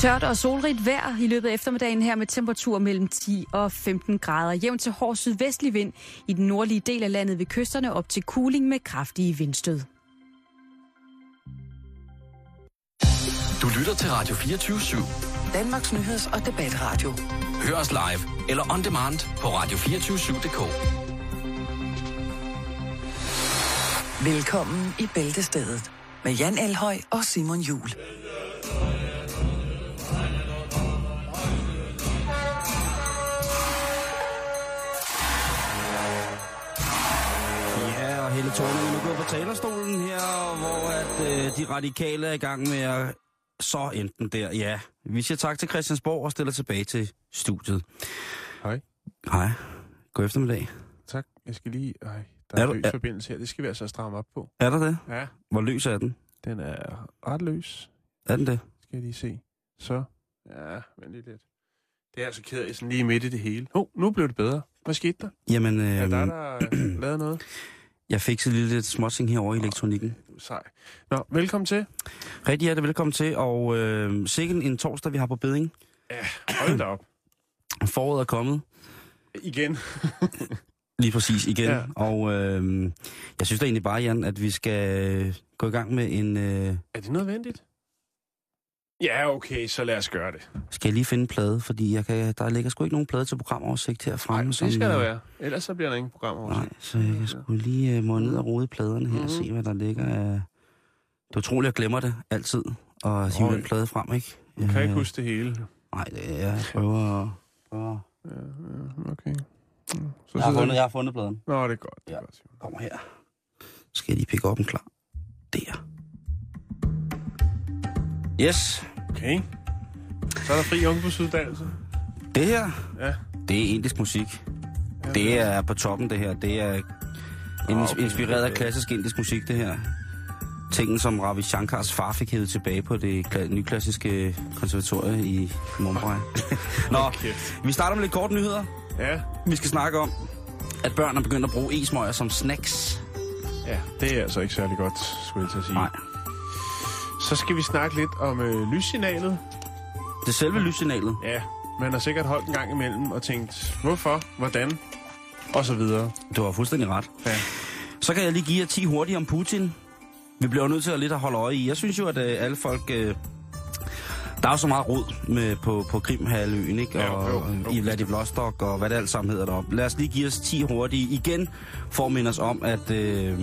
Tørt og solrigt vejr i løbet af eftermiddagen her med temperatur mellem 10 og 15 grader. Jævn til hård sydvestlig vind i den nordlige del af landet ved kysterne op til kuling med kraftige vindstød. Du lytter til Radio 24 /7. Danmarks Nyheds- og Debatradio. Hør os live eller on demand på radio247.dk. Velkommen i Bæltestedet med Jan Elhøj og Simon Jul. Hele Thorning nu gået på talerstolen her, hvor at, øh, de radikale er i gang med at så enten der. Ja, vi siger tak til Christiansborg og stiller tilbage til studiet. Hej. Hej. God eftermiddag. Tak. Jeg skal lige... Ej, der Er er, du- løs er- forbindelse her. Det skal vi altså stramme op på. Er der det? Ja. Hvor løs er den? Den er ret løs. Er den det? Skal jeg lige se. Så. Ja, vent lige lidt. Det er altså ked af, sådan lige midt i det hele. Åh, oh, nu blev det bedre. Hvad skete der? Jamen, øh, Ja, der er der lavet noget. jeg fik så lidt småting herovre i elektronikken. Sej. Nå, velkommen til. Rigtig hjertelig velkommen til, og øh, sikkert en torsdag, vi har på beding. Ja, hold da op. Foråret er kommet. Igen. Lige præcis igen. Ja. Og øh, jeg synes da egentlig bare, Jan, at vi skal gå i gang med en... Øh, Er det nødvendigt? Ja, okay, så lad os gøre det. skal jeg lige finde en plade, fordi jeg kan, der ligger sgu ikke nogen plade til programoversigt her Nej, fremme. det skal der være. Ellers så bliver der ingen program over. Nej, så jeg kan sgu lige uh, må ned og rode i pladerne her mm-hmm. og se, hvad der ligger af... Det er utroligt, jeg glemmer det altid, og hive den plade frem, ikke? Du kan ikke Øh, huske det hele. Nej, det er, jeg prøver at... prøver. Ja, ja, okay. Mm, Så Jeg har, fundet, jeg har fundet pladen. Nå, det er godt. Det er Ja. godt. Kommer her. Skal jeg lige pikke op en klar. Der. Yes. Okay. Så er der fri ungdomsuddannelse. Det her, Ja. det er indisk musik. Det er på toppen, det her. Det er ins- okay. inspireret af klassisk indisk musik, det her. Tingen, som Ravi Shankars far fik hævet tilbage på det kla- nyklassiske konservatorie i Mumbai. Nå, vi starter med lidt kort nyheder. Ja, Vi skal snakke om, at børn er begyndt at bruge e-smøger som snacks. ja, det er altså ikke særlig godt, skulle jeg til at sige. Nej. Så skal vi snakke lidt om øh, lyssignalet. Det er selve lyssignalet. Ja, man har sikkert holdt en gang imellem og tænkt, hvorfor, hvordan, og så videre. Du har fuldstændig ret. Ja. Så kan jeg lige give jer 10 hurtigt om Putin. Vi bliver jo nødt til at lidt at holde øje i. Jeg synes jo, at øh, alle folk... Øh, der er jo så meget rod med på, på Krimhaløen, ikke? Ja, Og jo, jo. i Vladivostok og hvad det alt sammen hedder deroppe. Lad os lige give os 10 hurtige igen, for at minde os om, at, øh,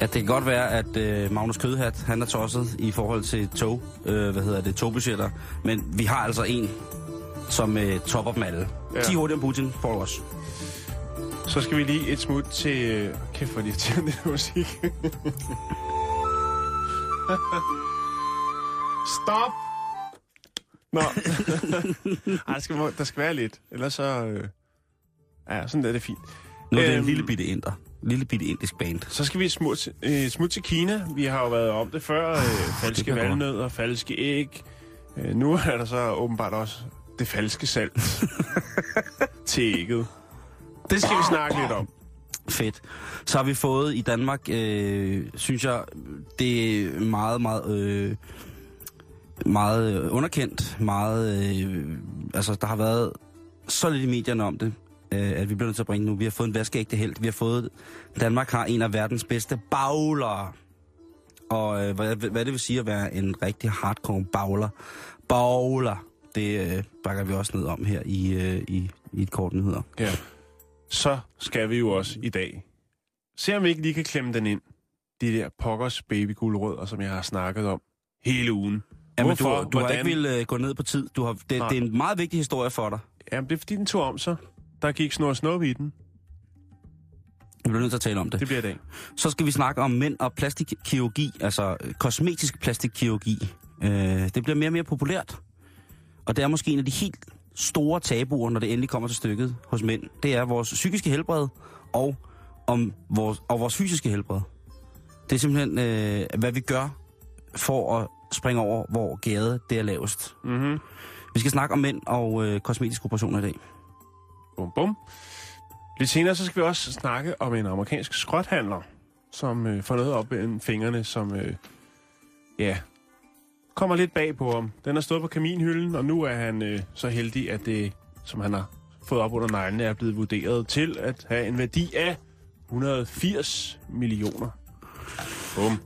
at det kan godt være, at øh, Magnus Kødhat, han er tosset i forhold til tog, øh, hvad hedder det, togbudgetter. Men vi har altså en, som øh, topper dem alle. Ja. Ja. 10 hurtigt om Putin for os. Så skal vi lige et smut til... øh, Kæft, hvor irriterende det musik. Stop! Nå. Ej, der skal, der skal være lidt. Ellers så... Øh... Ja, sådan er det fint. Nu er det en Øhm. lille bitte inder. Lille bitte indisk band. Så skal vi smut, øh, smut til Kina. Vi har jo været om det før. Øh, falske bliver godt. valnødder, falske æg. Øh, nu er der så åbenbart også det falske salt til ægget. Det skal vi snakke lidt om. Fedt. Så har vi fået i Danmark, øh, synes jeg, det er meget, meget, øh, meget øh, underkendt. Meget, øh, altså, der har været så lidt i medierne om det, øh, at vi bliver nødt til at bringe nu. Vi har fået en vaskeægte held. Vi har fået, Danmark har en af verdens bedste bagler. Og øh, hvad, hvad det vil sige at være en rigtig hardcore bagler. Bagler. Det øh, bakker vi også ned om her i, øh, i, i et kort nyheder. Ja. Så skal vi jo også i dag se, om vi ikke lige kan klemme den ind. De der pokkers babyguldrødder, som jeg har snakket om hele ugen. Du, Hvorfor? du har Hvordan? ikke vil uh, gå ned på tid. Du har, det, Nej. det er en meget vigtig historie for dig. Jamen, det er fordi, den tog om sig. Der gik snor og snup i den. Vi bliver nødt til at tale om det. Det bliver i dag. Så skal vi snakke om mænd og plastikkirurgi, altså øh, kosmetisk plastikkirurgi. Uh, det bliver mere og mere populært. Og det er måske en af de helt store tabuer, når det endelig kommer til stykket hos mænd. Det er vores psykiske helbred og, om vores, og vores fysiske helbred. Det er simpelthen, uh, hvad vi gør for at springe over, hvor gæret det er lavest. Mm-hmm. Vi skal snakke om mænd og øh, kosmetiske operationer i dag. Bum, bum. Lidt senere så skal vi også snakke om en amerikansk skrothandler, som øh, får noget op mellem fingrene, som, øh, ja, kommer lidt bag på ham. Den har stået på kaminhylden, og nu er han øh, så heldig, at det, som han har fået op under neglene, er blevet vurderet til at have en værdi af 180 millioner. Bum.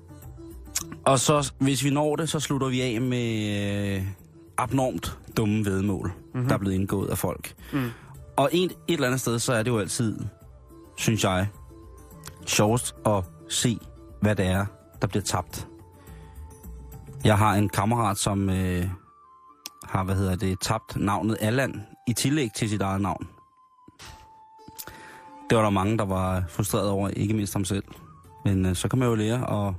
Og så, hvis vi når det, så slutter vi af med øh, abnormt dumme vedmål, mm-hmm. der er blevet indgået af folk. Mm. Og en, et eller andet sted, så er det jo altid, synes jeg, sjovest at se, hvad det er, der bliver tabt. Jeg har en kammerat, som øh, har, hvad hedder det, tabt navnet Allan i tillæg til sit eget navn. Det var der mange, der var frustreret over, ikke mindst ham selv. Men øh, så kan man jo lære at,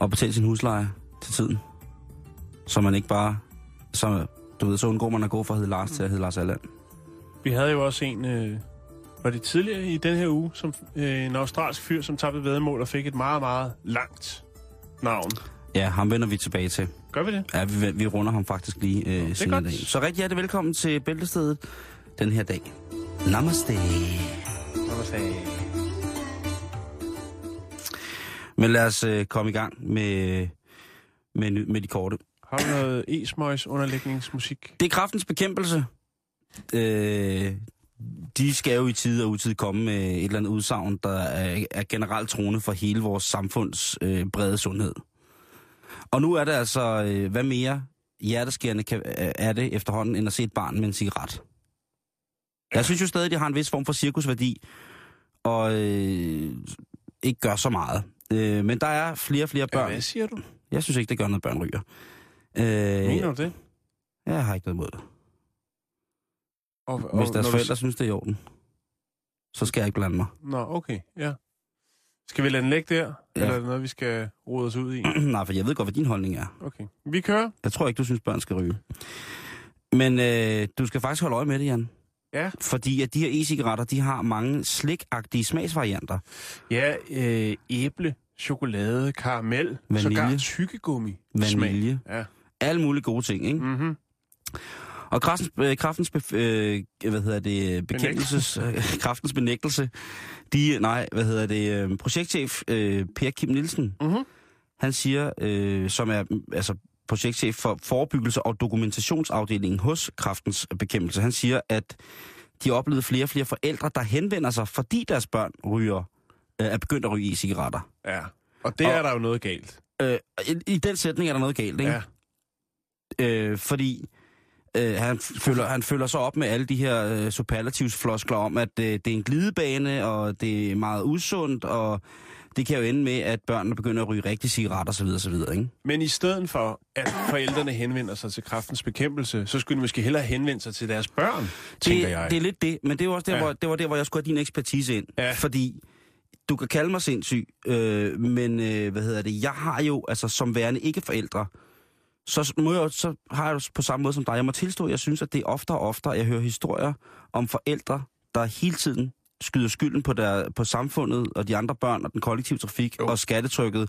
at betale sin husleje til tiden. Så man ikke bare, så, du ved, så undgår man at gå fra at hedde Lars til at hedde Lars Allan. Vi havde jo også en, øh, var det tidligere i den her uge, som øh, en australsk fyr, som tabte vedmål og fik et meget, meget langt navn. Ja, ham vender vi tilbage til. Gør vi det? Ja, vi, vi runder ham faktisk lige øh, er senere i dag. Så rigtig hjertelig velkommen til Bæltestedet den her dag. Namaste. Men lad os øh, komme i gang med, med, med de korte. Har du noget e-smøjs underlægningsmusik? Det er kraftens bekæmpelse. Øh, de skal jo i tid og utid komme med et eller andet udsagn, der er, er generelt troende for hele vores samfunds øh, brede sundhed. Og nu er det altså, øh, hvad mere hjerteskærende kan, øh, er det efterhånden, end at se et barn med en cigaret. Jeg synes jo stadig, at de har en vis form for cirkusværdi, og øh, ikke gør så meget. Øh, men der er flere og flere børn. hvad siger du? Jeg synes ikke, det gør noget, børn ryger. Øh, Mener du det? jeg har ikke noget imod det. Og, Hvis deres når du forældre synes, det er i orden, så skal jeg ikke blande mig. Nå, okay, ja. Skal vi lade den ligge der? Ja. Eller er det noget, vi skal rode os ud i? Nej, for jeg ved godt, hvad din holdning er. Okay. Vi kører. Jeg tror ikke, du synes, børn skal ryge. Men øh, du skal faktisk holde øje med det, Jan. Ja. Fordi at de her e-cigaretter, de har mange slikagtige smagsvarianter. Ja, øh, æble, chokolade, karamel, Vanilje. sågar tykkegummi. Vanilje. Ja. Alle mulige gode ting, ikke? Mm-hmm. Og kraftens, øh, kraftens, bef- øh, hvad hedder det, bekæmpelses, øh, kraftens benægtelse, de, nej, hvad hedder det, øh, projektchef øh, Per Kim Nielsen, Mhm. han siger, øh, som er altså projektchef for forebyggelse og dokumentationsafdelingen hos kraftens bekæmpelse, han siger, at de har oplevet flere og flere forældre, der henvender sig, fordi deres børn ryger, øh, er begyndt at ryge i cigaretter. Ja. Og det Og- er der jo noget galt. Øh, i, I den sætning er der noget galt, ikke? Ja. øh, fordi øh, han, følger, han følger så op med alle de her øh, superlativsfloskler om, at øh, det er en glidebane, og det er meget usundt, og det kan jo ende med, at børnene begynder at ryge rigtig cigaretter osv. osv. Ikke? Men i stedet for, at forældrene henvender sig til kraftens bekæmpelse, så skulle de måske hellere henvende sig til deres børn, tænker jeg. Det, det er lidt det, men det var også der, ja. hvor, det var der, hvor jeg skulle have din ekspertise ind. Ja. Fordi du kan kalde mig sindssyg, øh, men øh, hvad hedder det, jeg har jo, altså som værende ikke forældre, så, må jeg, så har jeg på samme måde som dig, jeg må tilstå, jeg synes, at det er oftere og oftere, jeg hører historier om forældre, der hele tiden skyder skylden på, der, på samfundet og de andre børn og den kollektive trafik Jo. og skattetrykket.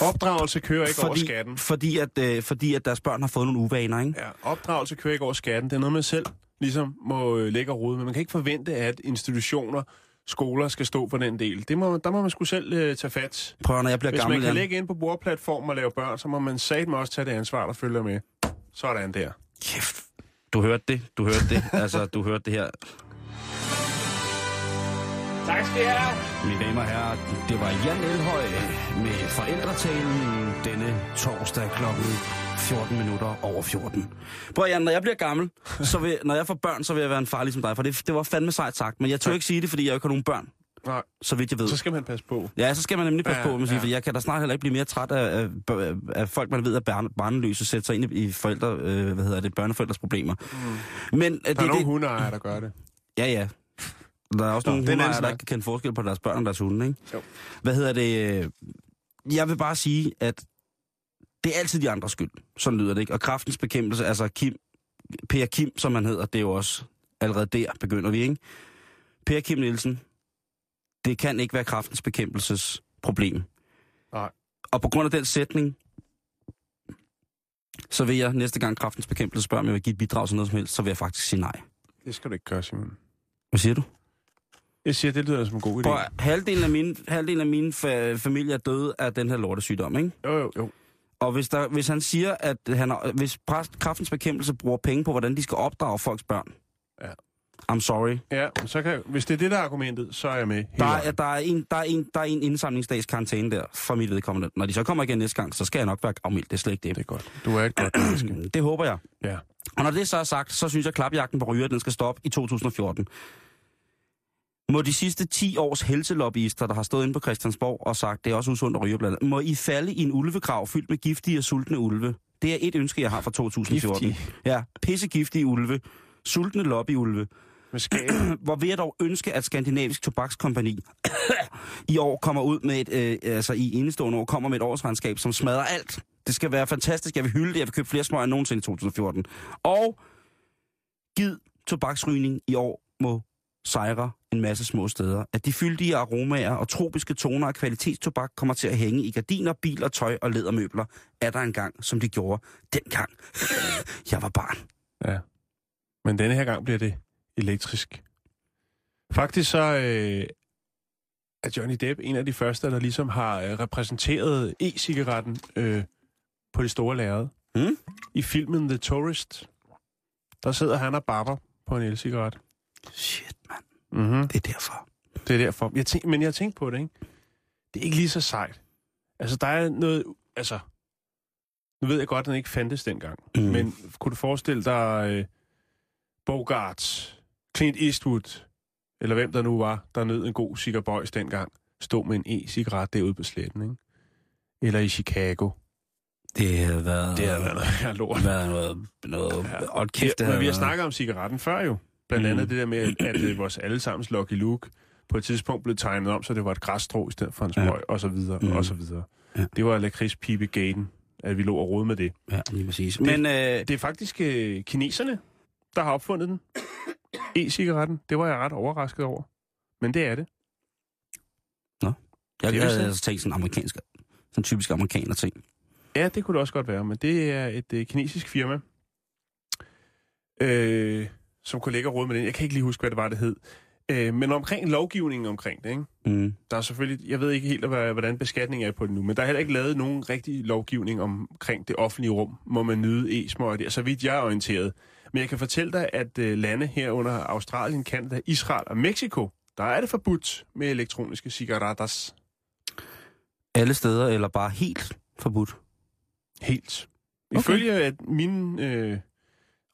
Opdragelse kører ikke over fordi, skatten. Fordi at, øh, fordi at deres børn har fået nogle uvaner, ikke? Ja, opdragelse kører ikke over skatten. Det er noget, man selv ligesom må øh, lægge og rode med. Man kan ikke forvente, at institutioner, skoler skal stå for den del. Det må, der må man skulle selv øh, tage fat. Prøv når jeg bliver Hvis gammel, man kan lægge ind på bordplatformen og lave børn, så må man satme også tage det ansvar, der følger med. Sådan der. Kæft. Du hørte det, du hørte det. altså, du hørte det her. Tak skal I have. Mine damer og herrer, det var Jan Elhøj med forældretalen denne torsdag klokken 14 minutter over 14. Prøv Jan, når jeg bliver gammel, så vil, når jeg får børn, så vil jeg være en far ligesom dig, for det, det var fandme sejt sagt, men jeg tør ikke sige det, fordi jeg ikke har nogen børn, Nej, så vidt jeg ved. så skal man passe på. Ja, så skal man nemlig passe Ja, på, man siger, ja. for jeg kan da snart heller ikke blive mere træt af, af, af, folk, man ved er barn, barnløse, sætte sig ind i, i forældre, øh, hvad hedder det, børneforældres problemer. Mm. Men øh, Der er det, nogle det, hundeejere, der gør det. Ja, ja. Der er også Nå, nogle er hundeejere, der ikke kan kende forskel på deres børn og deres hunde, ikke? Jo. Hvad hedder det? øh, Jeg vil bare sige, at det er altid de andres skyld. Sådan lyder det, ikke? Og kraftens bekæmpelse, altså Kim, Per Kim, som han hedder, det er jo også allerede der begynder vi, ikke? Per Kim Nielsen, det kan ikke være kraftens bekæmpelses problem. Nej. Og på grund af den sætning, så vil jeg næste gang kraftens bekæmpelse spørger, om jeg vil give et bidrag til noget som helst, så vil jeg faktisk sige nej. Det skal du ikke gøre, Simon. Hvad siger du? Jeg siger, det lyder som en god idé. At- halvdelen af min, halvdelen af min fa- familie er døde af den her lortesygdom, ikke? Jo, jo, jo. Og hvis, der, hvis han siger, at han, har- hvis præst, kraftens bekæmpelse bruger penge på, hvordan de skal opdrage folks børn. Ja. I'm sorry. Ja, så kan, hvis det er det, der er argumentet, så er jeg med. Der er, der, er en, der, er en, der er en indsamlingsdags karantæne der, for mit vedkommende. Når de så kommer igen næste gang, så skal jeg nok være afmeldt. Det er slet ikke det. Det er godt. Du er et godt menneske. Det håber jeg. Ja. Og når det så er sagt, så synes jeg, at klapjagten på ryger, den skal stoppe i 2014. Må de sidste 10 års helselobbyister, der har stået inde på Christiansborg og sagt, det er også usundt at ryge blandt må I falde i en ulvegrav fyldt med giftige og sultne ulve. Det er et ønske, jeg har fra 2014. Giftige. Ja, pissegiftige ulve. Sultne lobbyulve. Hvor vil jeg dog ønske, at Skandinavisk Tobakskompani i år kommer ud med et, øh, altså i indestående år, kommer med et årsregnskab, som smadrer alt. Det skal være fantastisk. Jeg vil hylde det. Jeg vil købe flere smøger end nogensinde i 2014. Og giv tobaksrygning i år må sejre en masse små steder. At de fyldige aromaer og tropiske toner af kvalitetstobak kommer til at hænge i gardiner, biler, tøj og lædermøbler, er der engang, som de gjorde dengang. jeg var barn. Ja. Men denne her gang bliver det elektrisk. Faktisk så øh, er Johnny Depp en af de første, der ligesom har øh, repræsenteret e-cigaretten øh, på det store lærred. Hmm? I filmen The Tourist, der sidder han og barber på en el-cigaret. Shit, mand. Mm-hmm. Det er derfor. Det er derfor. Jeg tænk, men jeg har tænkt på det, ikke? Det er ikke lige så sejt. Altså, der er noget... Altså, nu ved jeg godt, at den ikke fandtes dengang. Mm. Men kunne du forestille dig øh, Bogart, Clint Eastwood, eller hvem der nu var, der nød en god cigaboys dengang, stå med en e-cigaret derude på sletten, ikke? Eller i Chicago. Det har været... Det har været noget lort. været noget... noget Ja. og kæft, det Ja, men vi har snakket om cigaretten før jo. Blandt Mm. andet det der med, at, at øh, vores allesammens Lucky Luke på et tidspunkt blev tegnet om, så det var et græsstrå i stedet for en Ja. smøg, og så videre, Mm. og så videre. Ja. Det var lakridspipe gaten, at vi lå og rode med det. Ja, lige præcis. Men øh, Det er faktisk øh, kineserne, der har opfundet den. E-cigaretten. Det var jeg ret overrasket over. Men det er det. jeg det havde det. altså tænkt sådan amerikansk... Sådan typisk amerikaner ting. Ja, det kunne det også godt være, men det er et øh, kinesisk firma, øh, som og rode med den. Jeg kan ikke lige huske, hvad det var, det hed. Øh, men omkring lovgivningen omkring det, ikke? Mm. Der er selvfølgelig, jeg ved ikke helt, hvordan beskatningen er på det nu, men der er heller ikke lavet nogen rigtig lovgivning omkring det offentlige rum, må man nyde e-smøger der, så vidt jeg er orienteret. Men jeg kan fortælle dig, at øh, lande herunder Australien, Kanada, Israel og Mexico, der er det forbudt med elektroniske cigaretter. Alle steder, eller bare helt forbudt. Helt. Okay. Ifølge at min øh,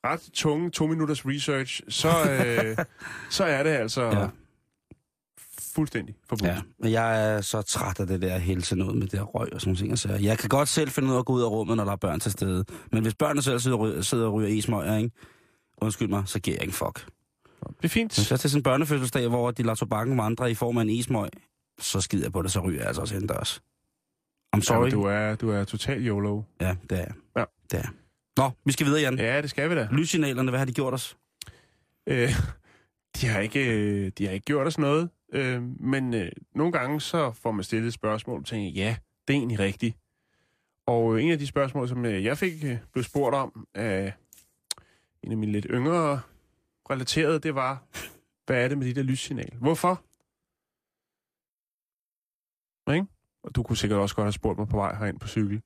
ret tunge to minutters research, så, øh, så er det altså Ja. fuldstændig forbudt. Ja, men jeg er så træt af det der helse noget med det der røg og sådan ting. Så jeg kan godt selv finde ud af at gå ud af rummet, når der er børn til stede. Men hvis børnene selv sidder og ryger, sidder og ryger e-smøger, ikke? Undskyld mig, så giver jeg ikke fuck. Det er fint. Hvis jeg til sådan en børnefødselsdag, hvor de lader tobakken vandre i form af en e-smøg, så skider jeg på det, så ryger jeg altså også indendørs. I'm sorry. Jamen, du er, du er total YOLO. Ja, det er jeg. Ja. Det er. Nå, vi skal videre, Jan. Ja. Det skal vi da. Lyssignalerne, hvad har de gjort os? Øh, de, har ikke, øh, de har ikke gjort os noget, øh, men øh, nogle gange så får man stillet et spørgsmål og tænker, ja, det er egentlig rigtigt. Og øh, en af de spørgsmål, som øh, jeg fik blev spurgt om af en af mine lidt yngre relaterede, det var, hvad er det med de der lyssignal? Hvorfor? Ikke? Og du kunne sikkert også godt have spurgt mig på vej herind på cykel.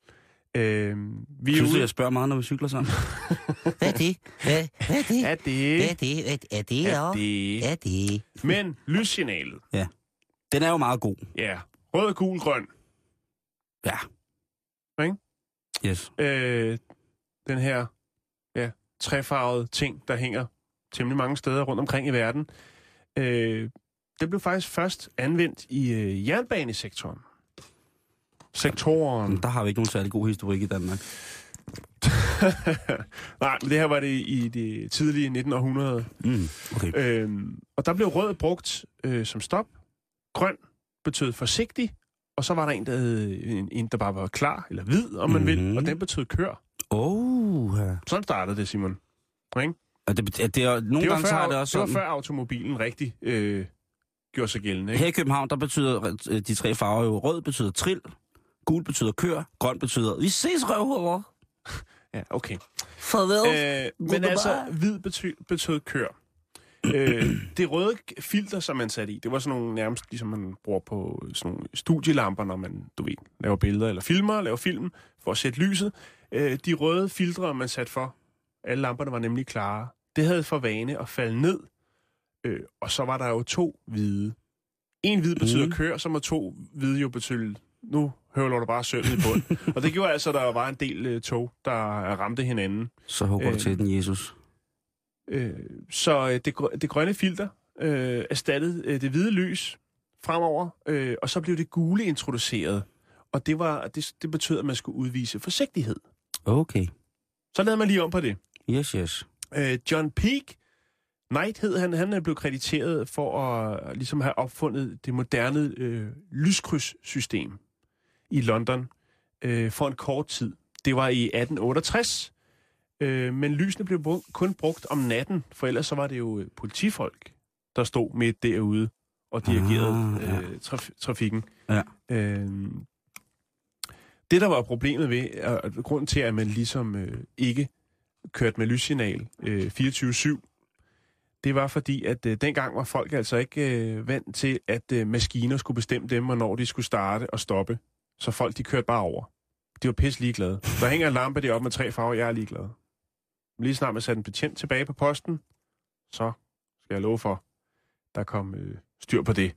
Øh, vi er Synes du, ude... jeg spørger meget, når vi cykler sammen? Hvad er det? Hvad, hvad er det? Er det? Hvad er det? Hvad er det? Er det? er det? Men lyssignalet, Den er jo meget god. ja. Rød, gul, grøn. Ja. Ikke? Yes. Øh, den her ja, trefarvede ting, der hænger temmelig mange steder rundt omkring i verden. Øh, det blev faktisk først anvendt i øh, jernbanesektoren. Sektoren. Der har vi ikke nogen særlig god historik i Danmark. Nej, men det her var det i det tidlige 1900. Mm, okay. Øhm, og der blev rød brugt øh, som stop. Grøn betød forsigtig. Og så var der en, der, hed, en, en, der bare var klar, eller hvid, om man mm-hmm. vil. Mhm. Og den betød kør. Oh, ja. Sådan startede det, Simon. Og det, det, det nogle det var, gange før, har det også det var sådan. før automobilen rigtig øh, gjorde sig gældende. Ikke? Her i København, der betyder øh, de tre farver jo, rød betyder trill, gul betyder kør, grøn betyder, vi ses røvhuller. Ja, okay. Farvel. Øh, men altså, hvid betød, betød kør. øh, det røde filter, som man satte i, det var sådan nogle nærmest, ligesom man bruger på sådan nogle studielamper, når man, du ved, laver billeder eller filmer, laver film, for at sætte lyset. Øh, de røde filtre, man satte for, alle lamperne var nemlig klare. Det havde for vane at falde ned, øh, og så var der jo to hvide. En hvid betyder Mm. kør, så må to hvide jo betyde, nu høvler du bare sølvet i bund. og det gjorde altså, at der var en del øh, tog, der ramte hinanden. Så hugger du Øh. til den, Jesus. Øh, så øh, det, det grønne filter øh, erstattede øh, det hvide lys fremover, øh, og så blev det gule introduceret. Og det, var, det, det betød, at man skulle udvise forsigtighed. Okay. Så lavede man lige om på det. Yes, yes. Øh, John Peak Knight hed han, han er blevet krediteret for at ligesom have opfundet det moderne øh, lyskrydsssystem i London øh, for en kort tid. Det var i 1868, øh, men lysene blev brugt, kun brugt om natten, for ellers så var det jo øh, politifolk, der stod midt derude og dirigerede Ah, ja. øh, traf- trafikken. Ja. Øh, det, der var problemet ved, og grunden til, at man ligesom øh, ikke kørte med lyssignal øh, 24-7, det var fordi, at øh, dengang var folk altså ikke øh, vant til, at øh, maskiner skulle bestemme dem, hvornår de skulle starte og stoppe. Så folk, de kørte bare over. De var pisse ligeglade. Der hænger en lampe deroppe med tre farver, jeg er ligeglad. Lige snart man satte en betjent tilbage på posten, så skal jeg love for, der kom øh, styr på det.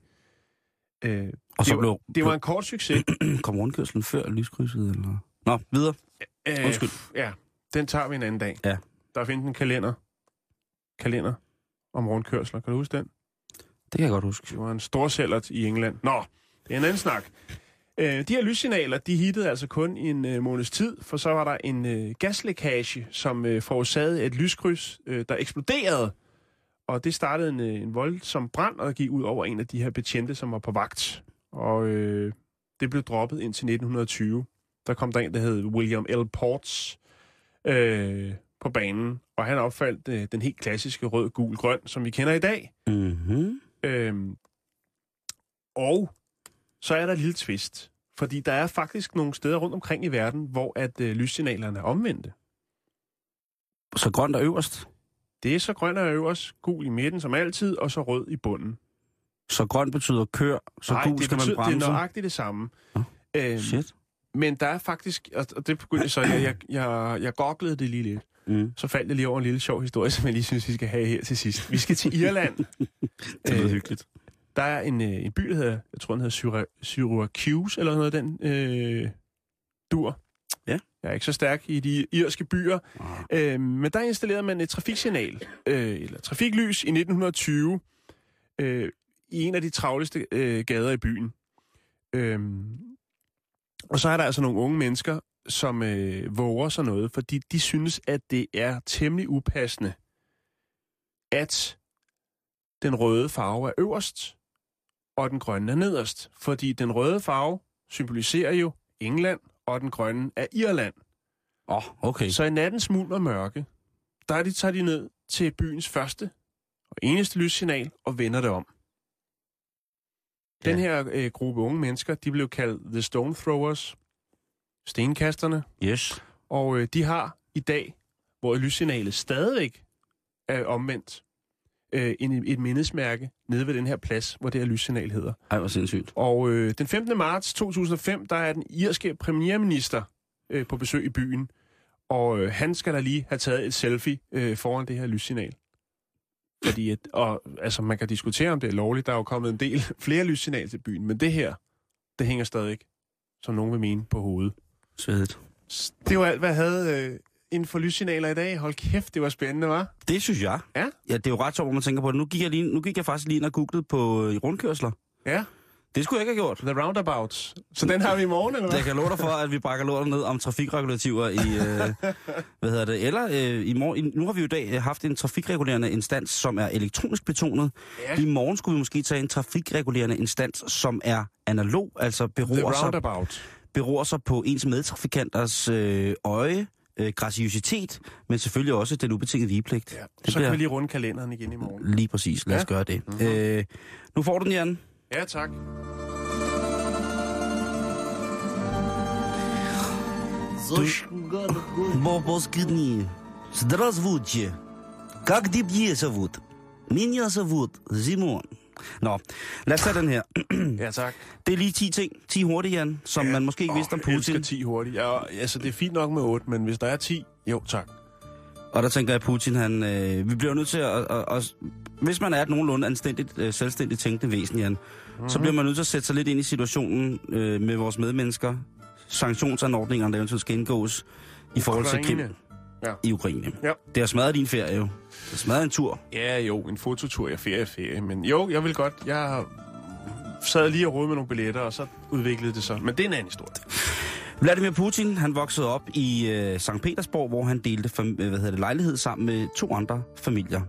Øh, Og så det, blev, var, det var en kort succes. kom rundkørslen før lyskrydset, eller? Nå, videre. Øh, Undskyld. Ja, den tager vi en anden dag. Ja. Der findes en kalender. Kalender om rundkørsler. Kan du huske den? Det kan jeg godt huske. Det var en stor sælgert i England. Nå, det er en anden snak. Øh, de her lyssignaler, de hittede altså kun i en øh, måneds tid, for så var der en øh, gaslækage, som øh, forårsagede et lyskryds, øh, der eksploderede. Og det startede en, øh, en voldsom brand, og gik ud over en af de her betjente, som var på vagt. Og øh, det blev droppet indtil 1920. Der kom der en, der hed William L. Ports øh, på banen, og han opfandt øh, den helt klassiske rød, gul, grøn, som vi kender i dag. Mm-hmm. Øhm, og så er der et lille twist. Fordi der er faktisk nogle steder rundt omkring i verden, hvor at øh, lyssignalerne er omvendte. Så grønt er øverst. Det er så grøn og øverst, gul i midten som altid, og så rød i bunden. Så grønt betyder kør, så Nej, gul det, skal man betyder, det bremse. er nøjagtigt det samme. Nå, Øhm, Shit. men der er faktisk, og det begyndte så, jeg, jeg, jeg, jeg googlede det lige lidt. Mm. Så faldt jeg lige over en lille sjov historie, som jeg lige synes, vi skal have her til sidst. Vi skal til Irland. Det lyder Øh, hyggeligt. Der er en, øh, en by, der hedder, jeg tror, den hedder Syra- Syracuse, eller noget af den øh, dur. Ja. Jeg er ikke så stærk i de irske byer. Ah. Øh, men der installerede man et trafiksignal, øh, eller trafiklys i 1920, øh, i en af de travleste øh, gader i byen. Øh, og så er der altså nogle unge mennesker, som øh, våger sig noget, fordi de synes, at det er temmelig upassende, at den røde farve er øverst, og den grønne er nederst. Fordi den røde farve symboliserer jo England, og den grønne er Irland. Åh, oh, okay. Så i nattens smuld og mørke, der er de, tager de ned til byens første og eneste lyssignal og vender det om. Den Ja. her øh, gruppe unge mennesker, de blev kaldt The Stone Throwers, stenkasterne, Yes. og øh, de har i dag, hvor lyssignalet stadigvæk er omvendt, øh, en, et mindesmærke nede ved den her plads, hvor det her lyssignal hedder. Ej, hvor sindssygt. Og øh, den 15. marts 2005, der er den irske premierminister øh, på besøg i byen. Og øh, han skal da lige have taget et selfie øh, foran det her lyssignal. Fordi at, og, altså, man kan diskutere, om det er lovligt. Der er jo kommet en del flere lyssignaler til byen. Men det her, det hænger stadig, som nogen vil mene, på hovedet. Svedigt. S- Det var alt, hvad jeg havde øh, inden for lyssignaler i dag. Hold kæft, det var spændende, var? Det synes jeg. Ja. Ja, det er jo ret sjovt, man tænker på det. Nu gik jeg, lige, nu gik jeg faktisk lige ind og googlede på øh, rundkørsler. Ja, Det skulle jeg ikke have gjort. The Roundabouts. Så den har vi i morgen, eller hvad? Jeg kan love dig for, at vi brækker lortet ned om trafikregulativer i, øh, hvad hedder det, eller øh, i morgen. Nu har vi jo i dag øh, haft en trafikregulerende instans, som er elektronisk betonet. Ja. I morgen skulle vi måske tage en trafikregulerende instans, som er analog, altså The beror, sig, Roundabout. beror sig på ens medtrafikanters øh, øje, øh, graciositet, men selvfølgelig også den ubetingede vigepligt. Ja. Det Så bliver- kan vi lige runde kalenderen igen i morgen. Lige præcis. Lad os Ja. gøre det. Mhm. Øh, nu får du den, Jan. Ja, tak. Бобоскни. Здравствуйте. Как тебя зовут? Меня зовут Simon. Nå, lad os tage den her. Ja, tak. Det er lige 10 ting, 10 hurtigt, Jan, som man måske ikke vidste om Jeg Putin. 10 hurtigt. Ja, altså, det er fint nok med 8, men hvis der er 10, jo tak. Og der tænker jeg, at Putin, han, øh, vi bliver nødt til at, at, at... Hvis man er et nogenlunde anstændigt, øh, selvstændigt tænkende væsen, Jan, mm-hmm. så bliver man nødt til at sætte sig lidt ind i situationen øh, med vores medmennesker, sanktionsanordningerne, der eventuelt skal indgås i forhold til Krim. Ja. i Ukraine. Ja. Det har smadret din ferie jo. Det har smadret en tur. Ja, jo, en fototur, jeg ferie, ferie. Men jo, jeg vil godt. Jeg sad lige og rode med nogle billetter, og så udviklede det sig. Men det er en anden historie. Vladimir Putin, han voksede op i øh, St. Petersborg, hvor han delte fam- øh, hvad hedder det, lejlighed sammen med to andre familier.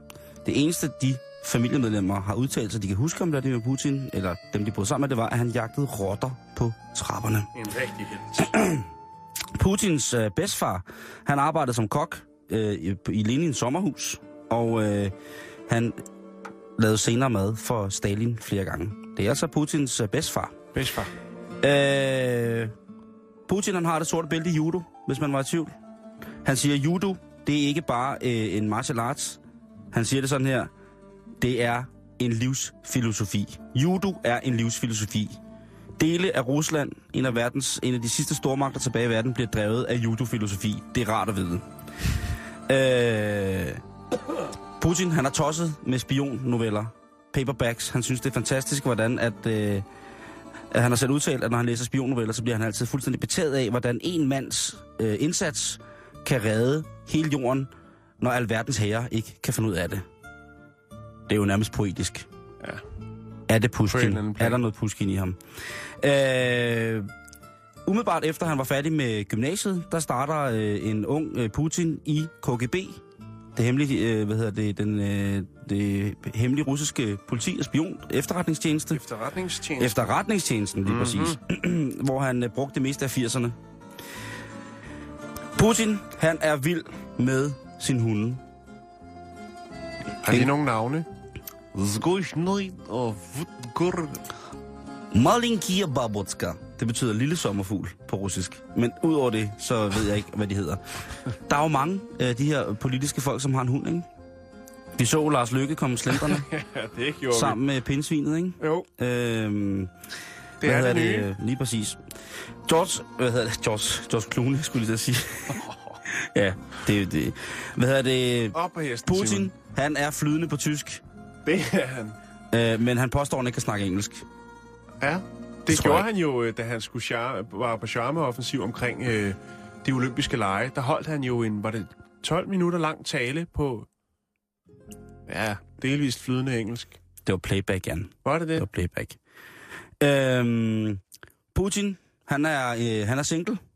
Det eneste, de familiemedlemmer har udtalt sig, de kan huske om Vladimir Putin, eller dem, de boede sammen med, det var, at han jagtede rotter på trapperne. En rigtig helt. Putins øh, bedstfar, han arbejdede som kok øh, i, i Lenins sommerhus, og øh, han lavede senere mad for Stalin flere gange. Det er altså Putins øh, bedstfar. Bedstfar. Øh, Putin han har det sorte bælte i judo, hvis man var i tvivl. Han siger, judo, det er ikke bare øh, en martial arts. Han siger det sådan her, det er en livsfilosofi. Judo er en livsfilosofi. Dele af Rusland, en af, verdens, en af de sidste stormagter tilbage i verden, bliver drevet af judofilosofi. Det er rart at vide. Øh, Putin, han er tosset med spionnoveller. Paperbacks. Han synes, det er fantastisk, hvordan at... Øh, at han har selv udtalt, at når han læser spionnoveller, så bliver han altid fuldstændig betaget af, hvordan en mands øh, indsats kan redde hele jorden, når alverdens herrer ikke kan finde ud af det. Det er jo nærmest poetisk. Ja. Er det Puskin? Er der noget Puskin i ham? Øh, umiddelbart efter han var færdig med gymnasiet, der starter øh, en ung øh, Putin i KGB. Det hemmelige, øh, hvad hedder det, den, øh, det hemmelige russiske politi og spion efterretningstjeneste. Efterretningstjeneste. Efterretningstjenesten, lige Mhm. præcis. hvor han øh, brugte det meste af 80'erne. Putin, han er vild med sin hunde. Har de nogle navne? Zgojnoj og Vudgur. Malinkia babotska. Det betyder lille sommerfugl på russisk. Men udover det, så ved jeg ikke, hvad de hedder. Der er jo mange af de her politiske folk, som har en hund, ikke? Vi så Lars Løkke komme slendrende Ja, det gjorde sammen med pindsvinet, ikke? Jo, Øhm, det er det det? Lige præcis. George, hvad hedder det? George, George Clooney, skulle jeg sige. ja, det er det. Hvad hedder det? Op hesten, Putin, han er flydende på tysk, Det er han. øh, men han påstår, at han ikke kan snakke engelsk. Ja, det, det gjorde jeg han jo, øh, da han skulle char- var på charmeoffensiv omkring øh, de olympiske lege. Der holdt han jo en, var det 12 minutter lang tale på, ja, delvist flydende engelsk. Det var playback, Jan. Var det Det var det? playback. Øhm, Putin, han er, øh, han er single.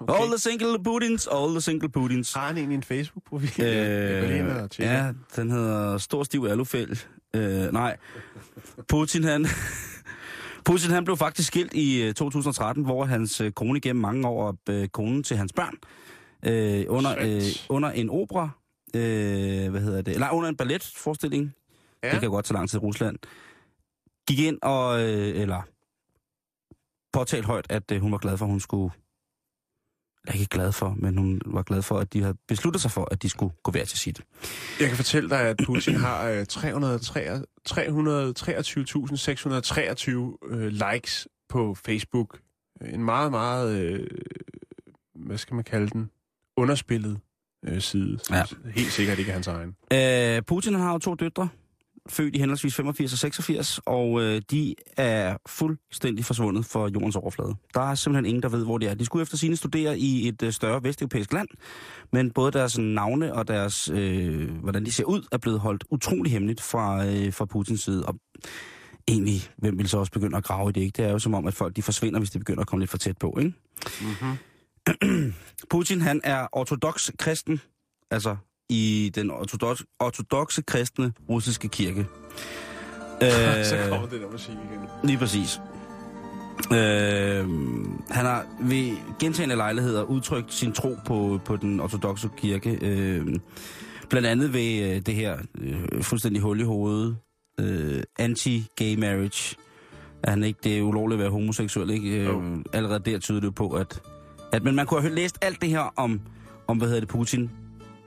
Okay. All the single Putins, all the single Putins. Har han egentlig en Facebook-profil? Øh, ja, den hedder Stor Stiv Alufæld. Øh, nej. Putin, han... Putin, han blev faktisk skilt i øh, 2013, hvor hans øh, kone gennem mange år, øh, konen til hans børn, øh, under, øh, under en opera, øh, hvad hedder det, eller under en balletforestilling. Ja. det kan godt tage lang tid i Rusland, gik ind og, øh, eller påtalt højt, at øh, hun var glad for, at hun skulle, eller ikke glad for, men hun var glad for, at de havde besluttet sig for, at de skulle gå hver til sit. Jeg kan fortælle dig, at Putin har øh, 323.623 øh, likes på Facebook. En meget, meget, øh, hvad skal man kalde den, underspillet øh, side. Ja. Helt sikkert ikke hans egen. Øh, Putin har jo to døtre, født i henholdsvis 85 og 86, og øh, de er fuldstændig forsvundet fra jordens overflade. Der er simpelthen ingen, der ved, hvor de er. De skulle efter sine studere i et øh, større vesteuropæisk land, men både deres navne og deres, øh, hvordan de ser ud, er blevet holdt utrolig hemmeligt fra, øh, fra Putins side. Og egentlig, hvem vil så også begynde at grave i det, ikke? Det er jo som om, at folk de forsvinder, hvis de begynder at komme lidt for tæt på, ikke? Mm-hmm. Putin, han er ortodox kristen, altså i den ortodox, ortodoxe kristne russiske kirke. Så kommer det der musik igen. Lige præcis. Øh, han har ved gentagende lejligheder udtrykt sin tro på, på den ortodoxe kirke. Øh, blandt andet ved øh, det her øh, fuldstændig hul i hovedet. Øh, anti-gay marriage. At han ikke, det er ulovligt at være homoseksuel. Ikke? Øh. Allerede der tyder det på, at, at... Men man kunne have læst alt det her om, om hvad hedder det, Putin.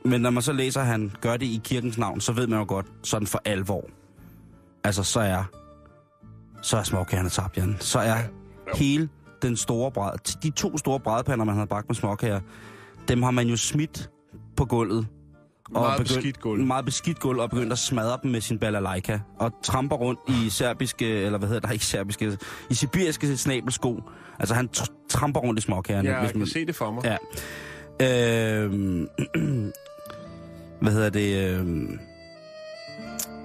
Men når man så læser, at han gør det i kirkens navn, så ved man jo godt, sådan for alvor. Altså, så er, så er småkagerne tabt, Jan. Så er hele den store bræd, de to store brædpander, man havde bagt med småkager, dem har man jo smidt på gulvet. Meget begyndt- beskidt gulv. Meget beskidt gulv, og begyndt at smadre dem med sin balalaika. Og tramper rundt i serbiske, eller hvad hedder det, ikke serbiske, i sibiriske snabelsko. Altså, han tr- tramper rundt i småkagerne. Ja, hvis jeg kan man- se det for mig. Ja. Øhm, hvad hedder det? Øhm,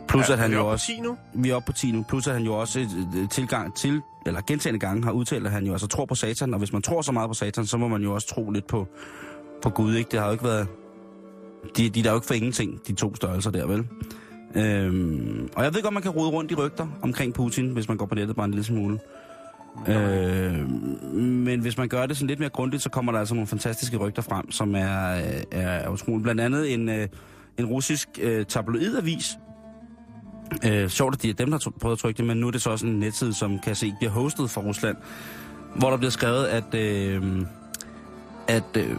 plus Ja, at han vi jo også... 10 nu? Vi er oppe på 10 nu. Plus at han jo også øh, tilgang til, eller gentagende gange har udtalt, at han jo altså tror på satan. Og hvis man tror så meget på satan, så må man jo også tro lidt på, på Gud, ikke? Det har jo ikke været... De, de er der jo ikke for ingenting, de to størrelser der, vel? Øhm, og jeg ved godt, man kan rode rundt i rygter omkring Putin, hvis man går på nettet bare en lille smule. Øh, men hvis man gør det sådan lidt mere grundigt, så kommer der altså nogle fantastiske rygter frem, som er, øh, er utroligt. Blandt andet en, øh, en russisk øh, tabloidavis. Øh, sjovt, at de er dem, der har prøvet at trykke det, men nu er det så også en netside, som kan se bliver hostet fra Rusland, hvor der bliver skrevet, at, øh, at øh,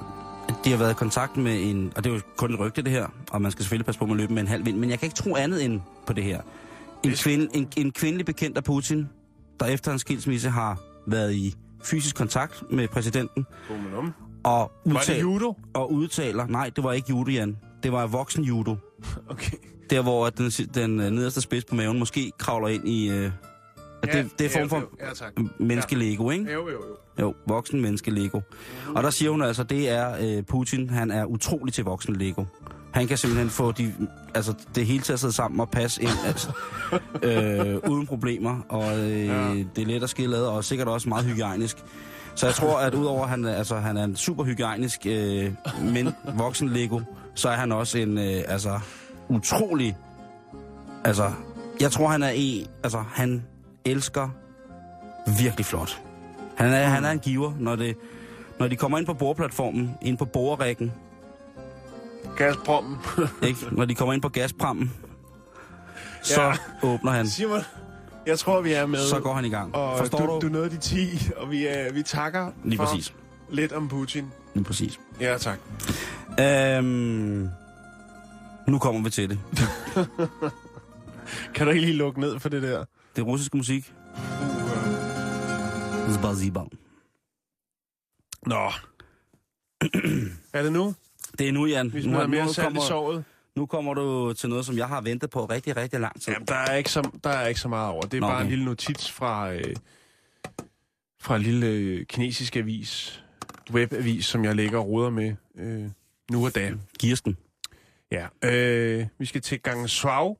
de har været i kontakt med en, og det er jo kun et rygte det her, og man skal selvfølgelig passe på med at løbe med en halv vind, men jeg kan ikke tro andet end på det her. En, kvinde, en, en kvindelig bekendt af Putin, der efter en skilsmisse har været i fysisk kontakt med præsidenten, og, Var det judo? og udtaler, nej, det var ikke judo, Jan. Det var voksen judo. Okay. Der, hvor den, den øh, nederste spids på maven måske kravler ind i... Øh, at det, det er form for Jo, jo, ja, tak. menneske-lego, ikke? Jo, jo, jo. Jo, voksen menneske-lego. Og der siger hun altså, det er øh, Putin, han er utrolig til voksen Lego. Han kan simpelthen få de, altså, det hele til at sidde sammen og passe ind, altså, øh, uden problemer. Og øh, Ja. det er let at skille ad, og sikkert også meget hygiejnisk. Så jeg tror, at udover at han, altså, han er en super hygiejnisk øh, men voksen Lego, så er han også en øh, altså, utrolig... Altså, jeg tror, han er en... Altså, han elsker virkelig flot. Han er, han er en giver, når, det, når de kommer ind på boreplatformen, ind på borerækken, Gazprom. ikke? når de kommer ind på gasprammen, så Ja. åbner han. Simon, jeg tror, vi er med. Så går han i gang. Og Forstår du, du? du nåede de 10, og vi, er, vi takker Lige for præcis. lidt om Putin. Lige præcis. Ja, tak. Øhm, nu kommer vi til det. Kan du ikke lige lukke ned for det der? Det er russisk musik. Spaziba. Nå. er det nu? Det er nu, Jan. Vi Nu, smider mere nu, kommer, såret. nu kommer du til noget, som jeg har ventet på rigtig, rigtig lang tid. Jamen, der er, ikke så, der er ikke så meget over. Det er Nå, bare okay. en lille notits fra, øh, fra en lille øh, kinesisk avis, webavis, som jeg lægger og roder med øh, nu og da. Kirsten. Ja. Øh, vi skal til Gangshuao,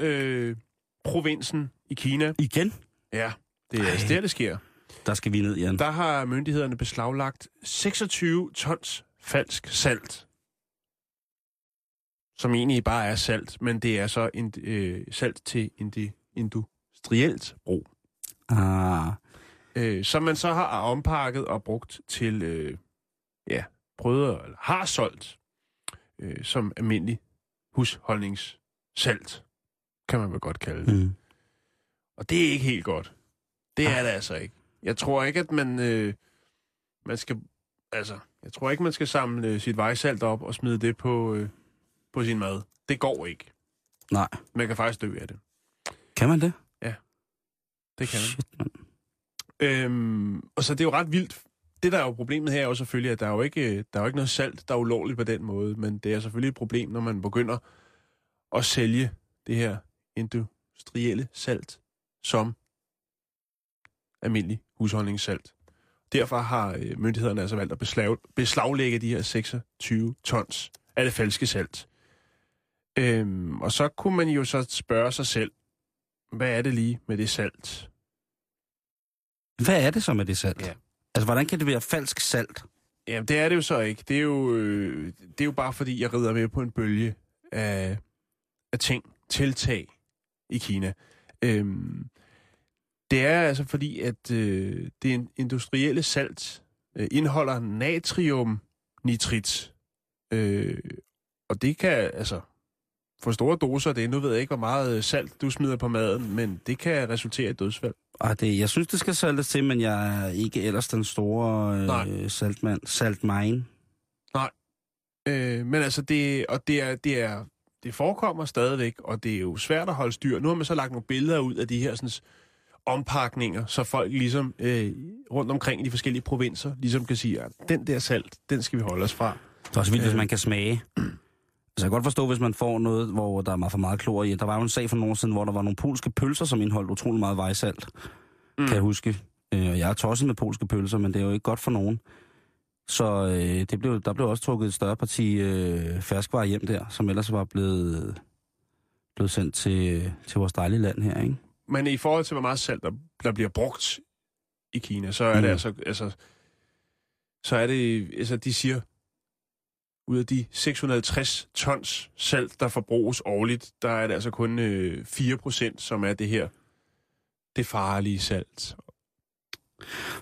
øh, provinsen i Kina. Igen? Ja, det er altså der, det sker. Der skal vi ned, Jan. Der har myndighederne beslaglagt 26 tons falsk salt. Som egentlig bare er salt, men det er så en, øh, salt til industrielt brug. Ah, Øh, som man så har ompakket og brugt til, øh, ja, prøvet, eller har solgt øh, som almindelig husholdningssalt, kan man vel godt kalde det. mm. Og det er ikke helt godt. Det er det altså ikke. Jeg tror ikke, at man, øh, man skal... Altså, jeg tror ikke, man skal samle sit vejsalt op og smide det på, øh, på sin mad. Det går ikke. Nej. Man kan faktisk dø af det. Kan man det? Det kan man. Shit, man. Øhm, og så det er jo ret vildt. Det, der er jo problemet her, er jo selvfølgelig, at der er jo ikke, der er jo ikke noget salt, der er ulovligt på den måde. Men det er selvfølgelig et problem, når man begynder at sælge det her industrielle salt som almindelig husholdningssalt. Derfor har øh, myndighederne altså valgt at beslag, beslaglægge de her 26 tons af det falske salt. Øhm, og så kunne man jo så spørge sig selv, hvad er det lige med det salt? Hvad er det så med det salt? Ja. Altså, hvordan kan det være falsk salt? Jamen, det er det jo så ikke. Det er jo, øh, det er jo bare fordi, jeg rider med på en bølge af, af ting, tiltag i Kina. Øhm, det er altså fordi, at øh, det industrielle salt øh, indeholder natriumnitrit. Øh, og det kan altså få store doser af det. Nu ved jeg ikke, hvor meget øh, salt du smider på maden, men det kan resultere i dødsfald. Ah, det, jeg synes, det skal saltes til, men jeg er ikke ellers den store Nej. øh, saltmand. Saltmine. Øh, men altså, det, og det, er, det, er, det forekommer stadigvæk, og det er jo svært at holde styr. Nu har man så lagt nogle billeder ud af de her sådan, ompakninger, så folk ligesom øh, rundt omkring i de forskellige provinser ligesom kan sige, at den der salt, den skal vi holde os fra. Det er også vildt, hvis Øh. man kan smage. Altså, jeg kan godt forstå, hvis man får noget, hvor der er meget for meget klor i. Der var jo en sag for nogle år siden, hvor der var nogle polske pølser, som indeholdt utrolig meget vejsalt. Mm. Kan jeg huske. Øh, og jeg er tosset med polske pølser, men det er jo ikke godt for nogen. Så øh, det blev, der blev også trukket et større parti øh, ferskvarer hjem der, som ellers var blevet, blevet sendt til, til vores dejlige land her, ikke? Men i forhold til, hvor meget salt, der, der bliver brugt i Kina, så er mm. det altså, altså, så er det, altså de siger, ud af de 650 tons salt, der forbruges årligt, der er det altså kun øh, 4 procent, som er det her, det farlige salt. Så,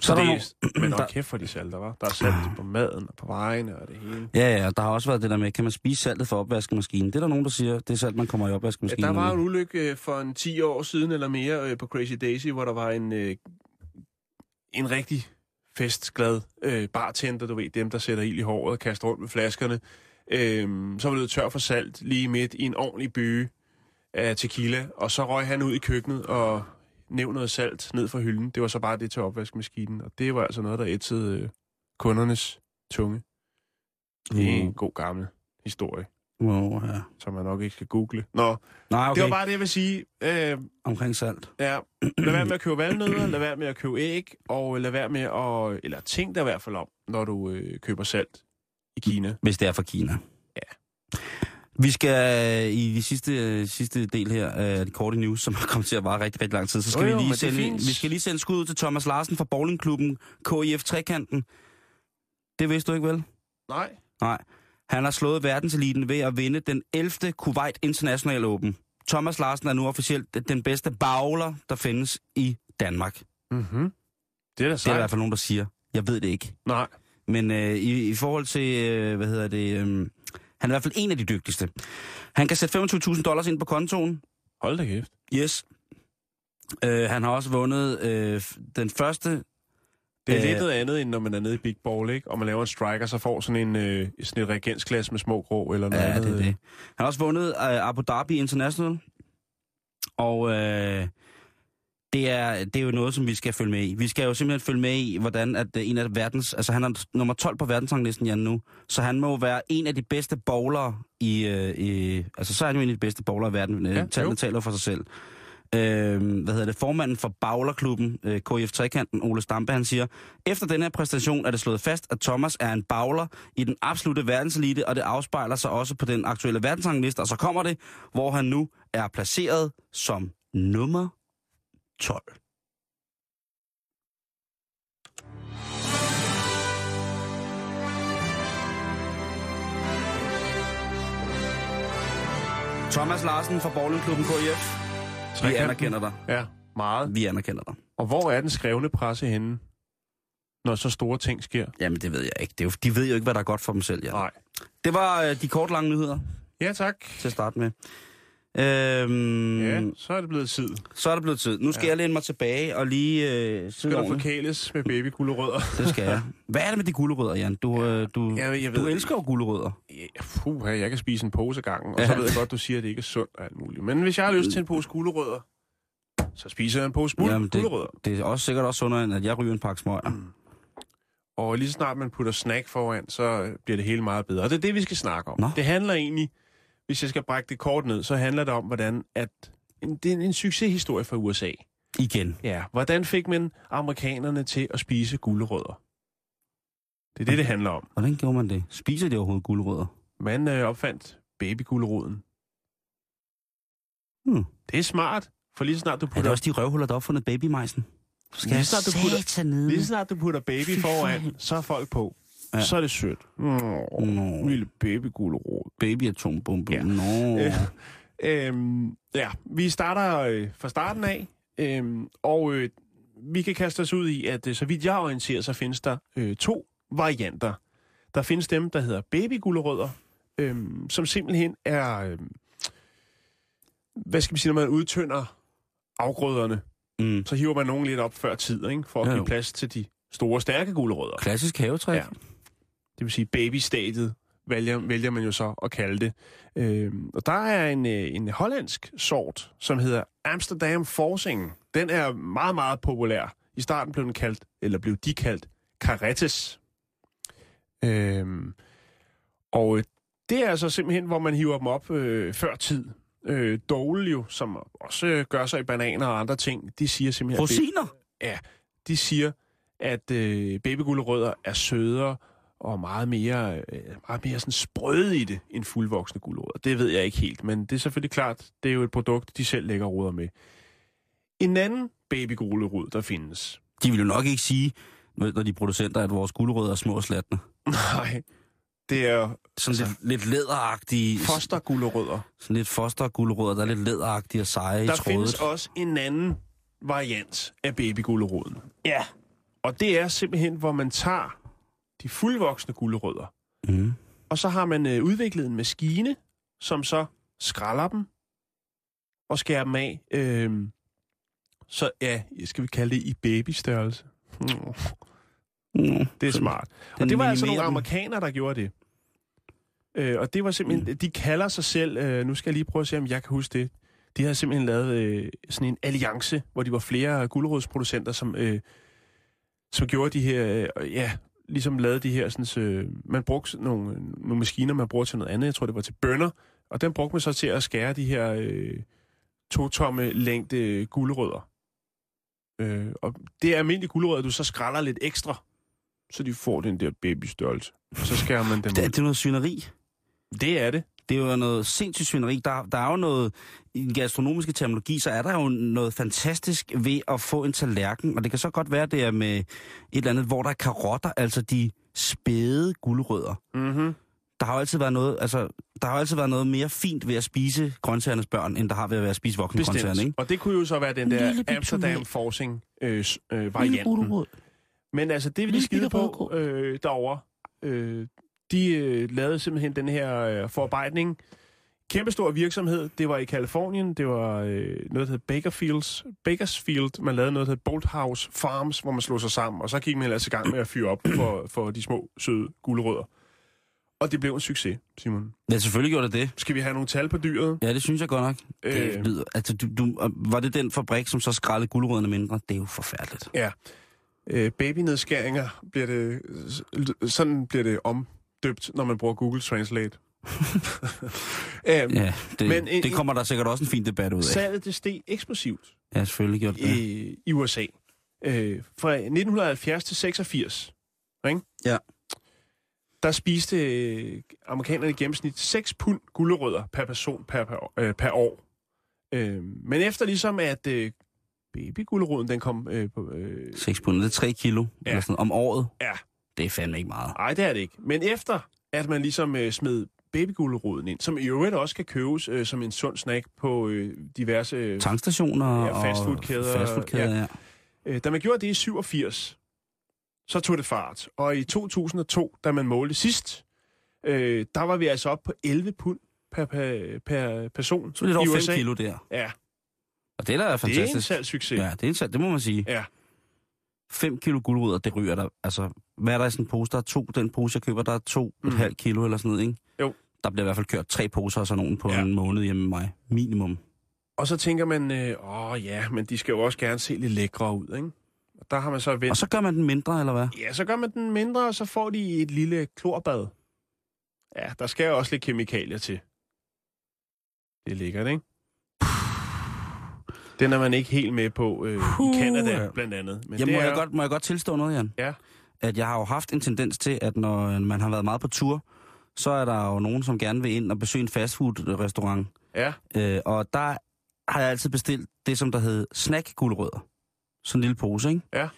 Så er der det er, men der- kæft for de salter, var. Der er salt på maden og på vejene og det hele. Ja, ja, der har også været det der med, kan man spise saltet fra opvaskemaskinen? Det er der nogen, der siger, det er salt, man kommer i Ja, opvaskemaskinen. der var en ulykke øh, for en 10 år siden eller mere øh, på Crazy Daisy, hvor der var en, øh, en rigtig festglad øh, bartender, du ved, dem, der sætter ild i håret og kaster rundt med flaskerne, øh, så var det tør for salt lige midt i en ordentlig bøge af tequila, og så røg han ud i køkkenet og nævnte noget salt ned fra hylden. Det var så bare det til opvaskemaskinen, og det var altså noget, der ætsede øh, kundernes tunge. Det er en Mm. god gammel historie, Wow, ja. som man nok ikke skal google. Nå, Nej, okay. det var bare det, jeg vil sige. Øh, Omkring salt. Ja, lad være med at købe valnødder, lad være med at købe æg, og lad være med at, eller tænk dig i hvert fald om, når du øh, køber salt i Kina. Hvis det er fra Kina. Ja. Vi skal i de sidste, sidste del her af de korte news, som har kommet til at vare rigtig, rigtig lang tid, så skal Jo, jo, vi lige det sende, vi skal lige sende skud ud til Thomas Larsen fra bowlingklubben KIF Trekanten. Det vidste du ikke vel? Nej. Nej. Han har slået verdenseliten ved at vinde den 11. Kuwait International Open. Thomas Larsen er nu officielt den bedste bowler, der findes i Danmark. Mm-hmm. Det er da Det er i hvert fald nogen, der siger. Jeg ved det ikke. Nej. Men øh, i, i forhold til, øh, hvad hedder det, øh, han er i hvert fald en af de dygtigste. Han kan sætte 25.000 dollars ind på kontoen. Hold da kæft. Yes. Øh, han har også vundet øh, den første... Det er Øh. lidt noget andet, end når man er nede i Big Ball, ikke? Og man laver en striker, så får sådan en øh, sådan et reagensglas med små grå eller noget Ja, andet. det er det. Han har også vundet øh, Abu Dhabi International. Og øh, det, er, det er jo noget, som vi skal følge med i. Vi skal jo simpelthen følge med i, hvordan at øh, en af verdens... Altså, han er nummer 12 på verdensranglisten, Jan, nu. Så han må være en af de bedste bowlere i... Øh, i altså, så er han jo en af de bedste bowlere i verden. Ja, Tallene taler for sig selv. Øh, hvad hedder det? Formanden for Bowlerklubben, øh, KF Trekanten, Ole Stampe, han siger, efter den her præstation er det slået fast, at Thomas er en bowler i den absolute verdenselite, og det afspejler sig også på den aktuelle verdensrangliste. Og så kommer det, hvor han nu er placeret som nummer 12. Thomas Larsen fra Bowlingklubben KF. Vi anerkender dig. Ja, meget. Vi anerkender dig. Og hvor er den skrevne presse henne, når så store ting sker? Jamen, det ved jeg ikke. Det er jo, de ved jo ikke, hvad der er godt for dem selv. Ja. Nej. Det var øh, de kort lange nyheder Ja, tak. til at starte med. Øhm, Ja, så er det blevet tid. Så er det blevet tid. Nu skal ja. jeg læne mig tilbage og lige øh, Skal du forkæles med babygulerødder? Det skal jeg. Hvad er det med de gulerødder, Jan? Du, øh, du, Ja, jeg du ved- elsker jo gulerødder. Ja, Puh, jeg kan spise en pose gangen, og Ja. så ved jeg godt, du siger, at det ikke er sundt og alt muligt. Men hvis jeg har lyst til en pose gulerødder, så spiser jeg en pose Jamen, det, gulerødder. det er også sikkert også sundere, end at jeg ryger en pakke smøger. Og lige så snart man putter snack foran, så bliver det hele meget bedre. Og det er det, vi skal snakke om. Nå. Det handler egentlig, hvis jeg skal brække det kort ned, så handler det om, hvordan at en, det er en, succeshistorie fra USA. Igen. Ja, hvordan fik man amerikanerne til at spise gulerødder? Det er det, det handler om. Hvordan gjorde man det? Spiser de overhovedet gulerødder? Man øh, opfandt babyguleroden. Hmm. Det er smart, for lige snart du Er det putter, også de røvhuller, der opfundet babymejsen? Skal Lige snart du putter- lige snart du putter baby foran, for- så er folk på. Ja. Så er det sødt. Mm, Nå. lille babygulerod. Baby-atombombe. Ja. Nå. Ja. Øhm, ja, vi starter øh, fra starten af, øhm, og øh, vi kan kaste os ud i, at øh, så vidt jeg orienterer, så findes der øh, to varianter. Der findes dem, der hedder babygulerødder, øhm, som simpelthen er, øh, hvad skal vi sige, når man udtynder afgrøderne, Mm. så hiver man nogen lidt op før tid, ikke? for at Ja, give plads til de store, stærke gulerødder. Klassisk havetræk. Ja. Det vil sige babystadiet, vælger, vælger man jo så at kalde det. Øh, og der er en, øh, en hollandsk sort, som hedder Amsterdam Forcing. Den er meget, meget populær. I starten blev den kaldt, eller blev de kaldt, Carettes. Øh, og det er altså simpelthen, hvor man hiver dem op øh, før tid. Øh, Dole jo, som også øh, gør sig i bananer og andre ting, de siger simpelthen... at Rosiner? Ja, de siger, at øh, babygulerødder er sødere og meget mere, øh, meget mere sådan sprøde i det, end fuldvoksne gulerødder. Det ved jeg ikke helt, men det er selvfølgelig klart, det er jo et produkt, de selv lægger ruder med. En anden babygulerod, der findes. De vil jo nok ikke sige, når de er producenter, at vores gulerødder er små og slatne. Nej, det er Sådan lidt, lidt læderagtige. fostergulerødder. Sådan lidt fostergulerødder, der er lidt læderagtige og seje Der i trådet. findes også en anden variant af babyguleroden. Ja. Og det er simpelthen, hvor man tager de fuldvoksne gulerødder, Mm. og så har man øh, udviklet en maskine, som så skræller dem og skærer dem af. Øhm, så ja, skal vi kalde det i babystørrelse. Mm, Mm. det er smart. Og Den det var altså nogle amerikanere, der gjorde det. Øh, og det var simpelthen, de kalder sig selv, øh, nu skal jeg lige prøve at se, om jeg kan huske det. De havde simpelthen lavet øh, sådan en alliance, hvor de var flere gulerodsproducenter, som, øh, som gjorde de her, øh, ja, ligesom lavede de her, sådan, øh, man brugte nogle, nogle maskiner, man brugte til noget andet, jeg tror det var til bønder, og den brugte man så til at skære de her øh, to-tomme længde gulerødder. Øh, og det er almindelige gulerødder, du så skræller lidt ekstra, så de får den der babystørrelse. Så skærer man dem Det, ud. det er noget svineri. Det er det. Det er jo noget sindssygt svineri. Der, der er jo noget, i den gastronomiske terminologi, så er der jo noget fantastisk ved at få en tallerken, og det kan så godt være, det er med et eller andet, hvor der er karotter, altså de spæde guldrødder. Mm-hmm. Der har jo altid været noget, altså, der har altid været noget mere fint ved at spise grøntsagernes børn, end der har ved at være at spise voksne grøntsagerne, ikke? Og det kunne jo så være den En der Amsterdam. Forcing øh, øh, varianten. Men altså, det vil de skide på øh, derovre. Øh, de øh, lavede simpelthen den her øh, forarbejdning. Kæmpestor virksomhed. Det var i Kalifornien. Det var øh, noget, der hed Bakerfields, Bakersfield. Man lavede noget, der hed Bolthouse Farms, hvor man slog sig sammen. Og så gik man ellers i gang med at fyre op for, for de små, søde gulerødder. Og det blev en succes, Simon. Ja, selvfølgelig gjorde det det. Skal vi have nogle tal på dyret? Ja, det synes jeg godt nok. Det Øh. lyder, altså, du, du, var det den fabrik, som så skrællede guldrødderne mindre? Det er jo forfærdeligt. Ja. Øh, babynedskæringer bliver det... Sådan bliver det omdøbt, når man bruger Google Translate. øhm, Ja, det, Men en- det kommer der sikkert også en fin debat ud af. Salget det steg eksplosivt Ja, selvfølgelig gjorde det i, i USA. Øh, fra 1970 til 86, ikke? Ja. der spiste øh, amerikanerne i gennemsnit 6 pund gulerødder per person per, per, øh, per år. Øh, men efter ligesom, at øh, babyguleroden den kom øh, på... Øh, 6 pund, det er 3 kilo Ja. eller sådan, om året. Ja. Det er fandme ikke meget. Nej, det er det ikke. Men efter, at man ligesom øh, smed babyguleroden ind, som i øvrigt også kan købes øh, som en sund snack på øh, diverse... Øh, Tankstationer Ja, og fastfoodkæder, fastfoodkæder, ja. øh, da man gjorde det i 87, så tog det fart. Og i 2002, da man målte sidst, øh, der var vi altså op på 11 pund per, per, per person Så lidt i over 5 USA. kilo der. Ja, Og det er da det er en fantastisk. salgssucces. Ja, det er en salg, det må man sige. Ja. 5 kilo guldrødder, det ryger der. Altså, hvad er der i sådan en pose? Der er to. Den pose, jeg køber, der er to Mm. et halvt kilo eller sådan noget, ikke? Jo. Der bliver i hvert fald kørt tre poser og sådan nogen på ja. en måned hjemme med mig. Minimum. Og så tænker man, øh, åh ja, men de skal jo også gerne se lidt lækre ud, ikke? Og der har man så vendt Og så gør man den mindre, eller hvad? Ja, så gør man den mindre, og så får de et lille klorbad. Ja, der skal jo også lidt kemikalier til. Det er lækkert, ikke? Den er man ikke helt med på øh, i Canada, blandt andet. Men Jeg det må, er, jeg godt, må jeg godt tilstå noget, Jan? Ja. At jeg har jo haft en tendens til, at når man har været meget på tur, så er der jo nogen, som gerne vil ind og besøge en fastfood-restaurant. Ja, Øh, og der har jeg altid bestilt det, som der hed snack guldrødder. Sådan en lille pose, ikke? Ja.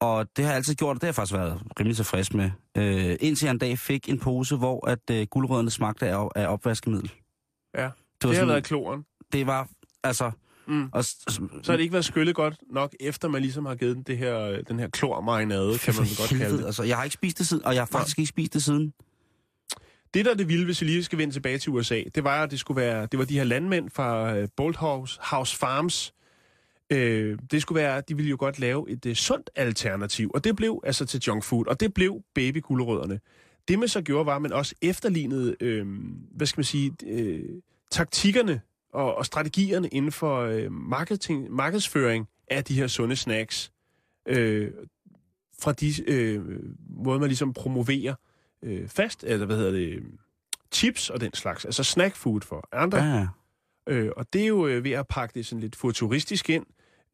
Og det har jeg altid gjort, og det har jeg faktisk været rimelig tilfreds med. Øh, indtil jeg en dag fik en pose, hvor at øh, guldrødderne smagte af, af opvaskemiddel. Ja. Det var, det har sådan, været kloren. det var altså... Mm. Og, Så har det ikke været skyllet godt nok, efter man ligesom har givet den, det her, den her klormarinade, kan man godt kalde det. Altså, jeg har ikke spist det siden, og jeg har faktisk ikke spist det siden. Det, der er det vilde, hvis vi lige skal vende tilbage til USA, det var, at det skulle være, det var de her landmænd fra uh, Bolthouse House Farms. Øh, det skulle være, de ville jo godt lave et uh, sundt alternativ, og det blev altså til junk food, og det blev babygulerødderne. det man så gjorde, var, at man også efterlignede, øh, hvad skal man sige, øh, taktikkerne og, og strategierne inden for øh, marketing, markedsføring af de her sunde snacks. Øh, fra de øh, måder, man ligesom promoverer øh, fast, eller hvad hedder det, chips og den slags, altså snack food for andre. Ja, ja. Øh, og det er jo øh, ved at pakke det sådan lidt futuristisk ind,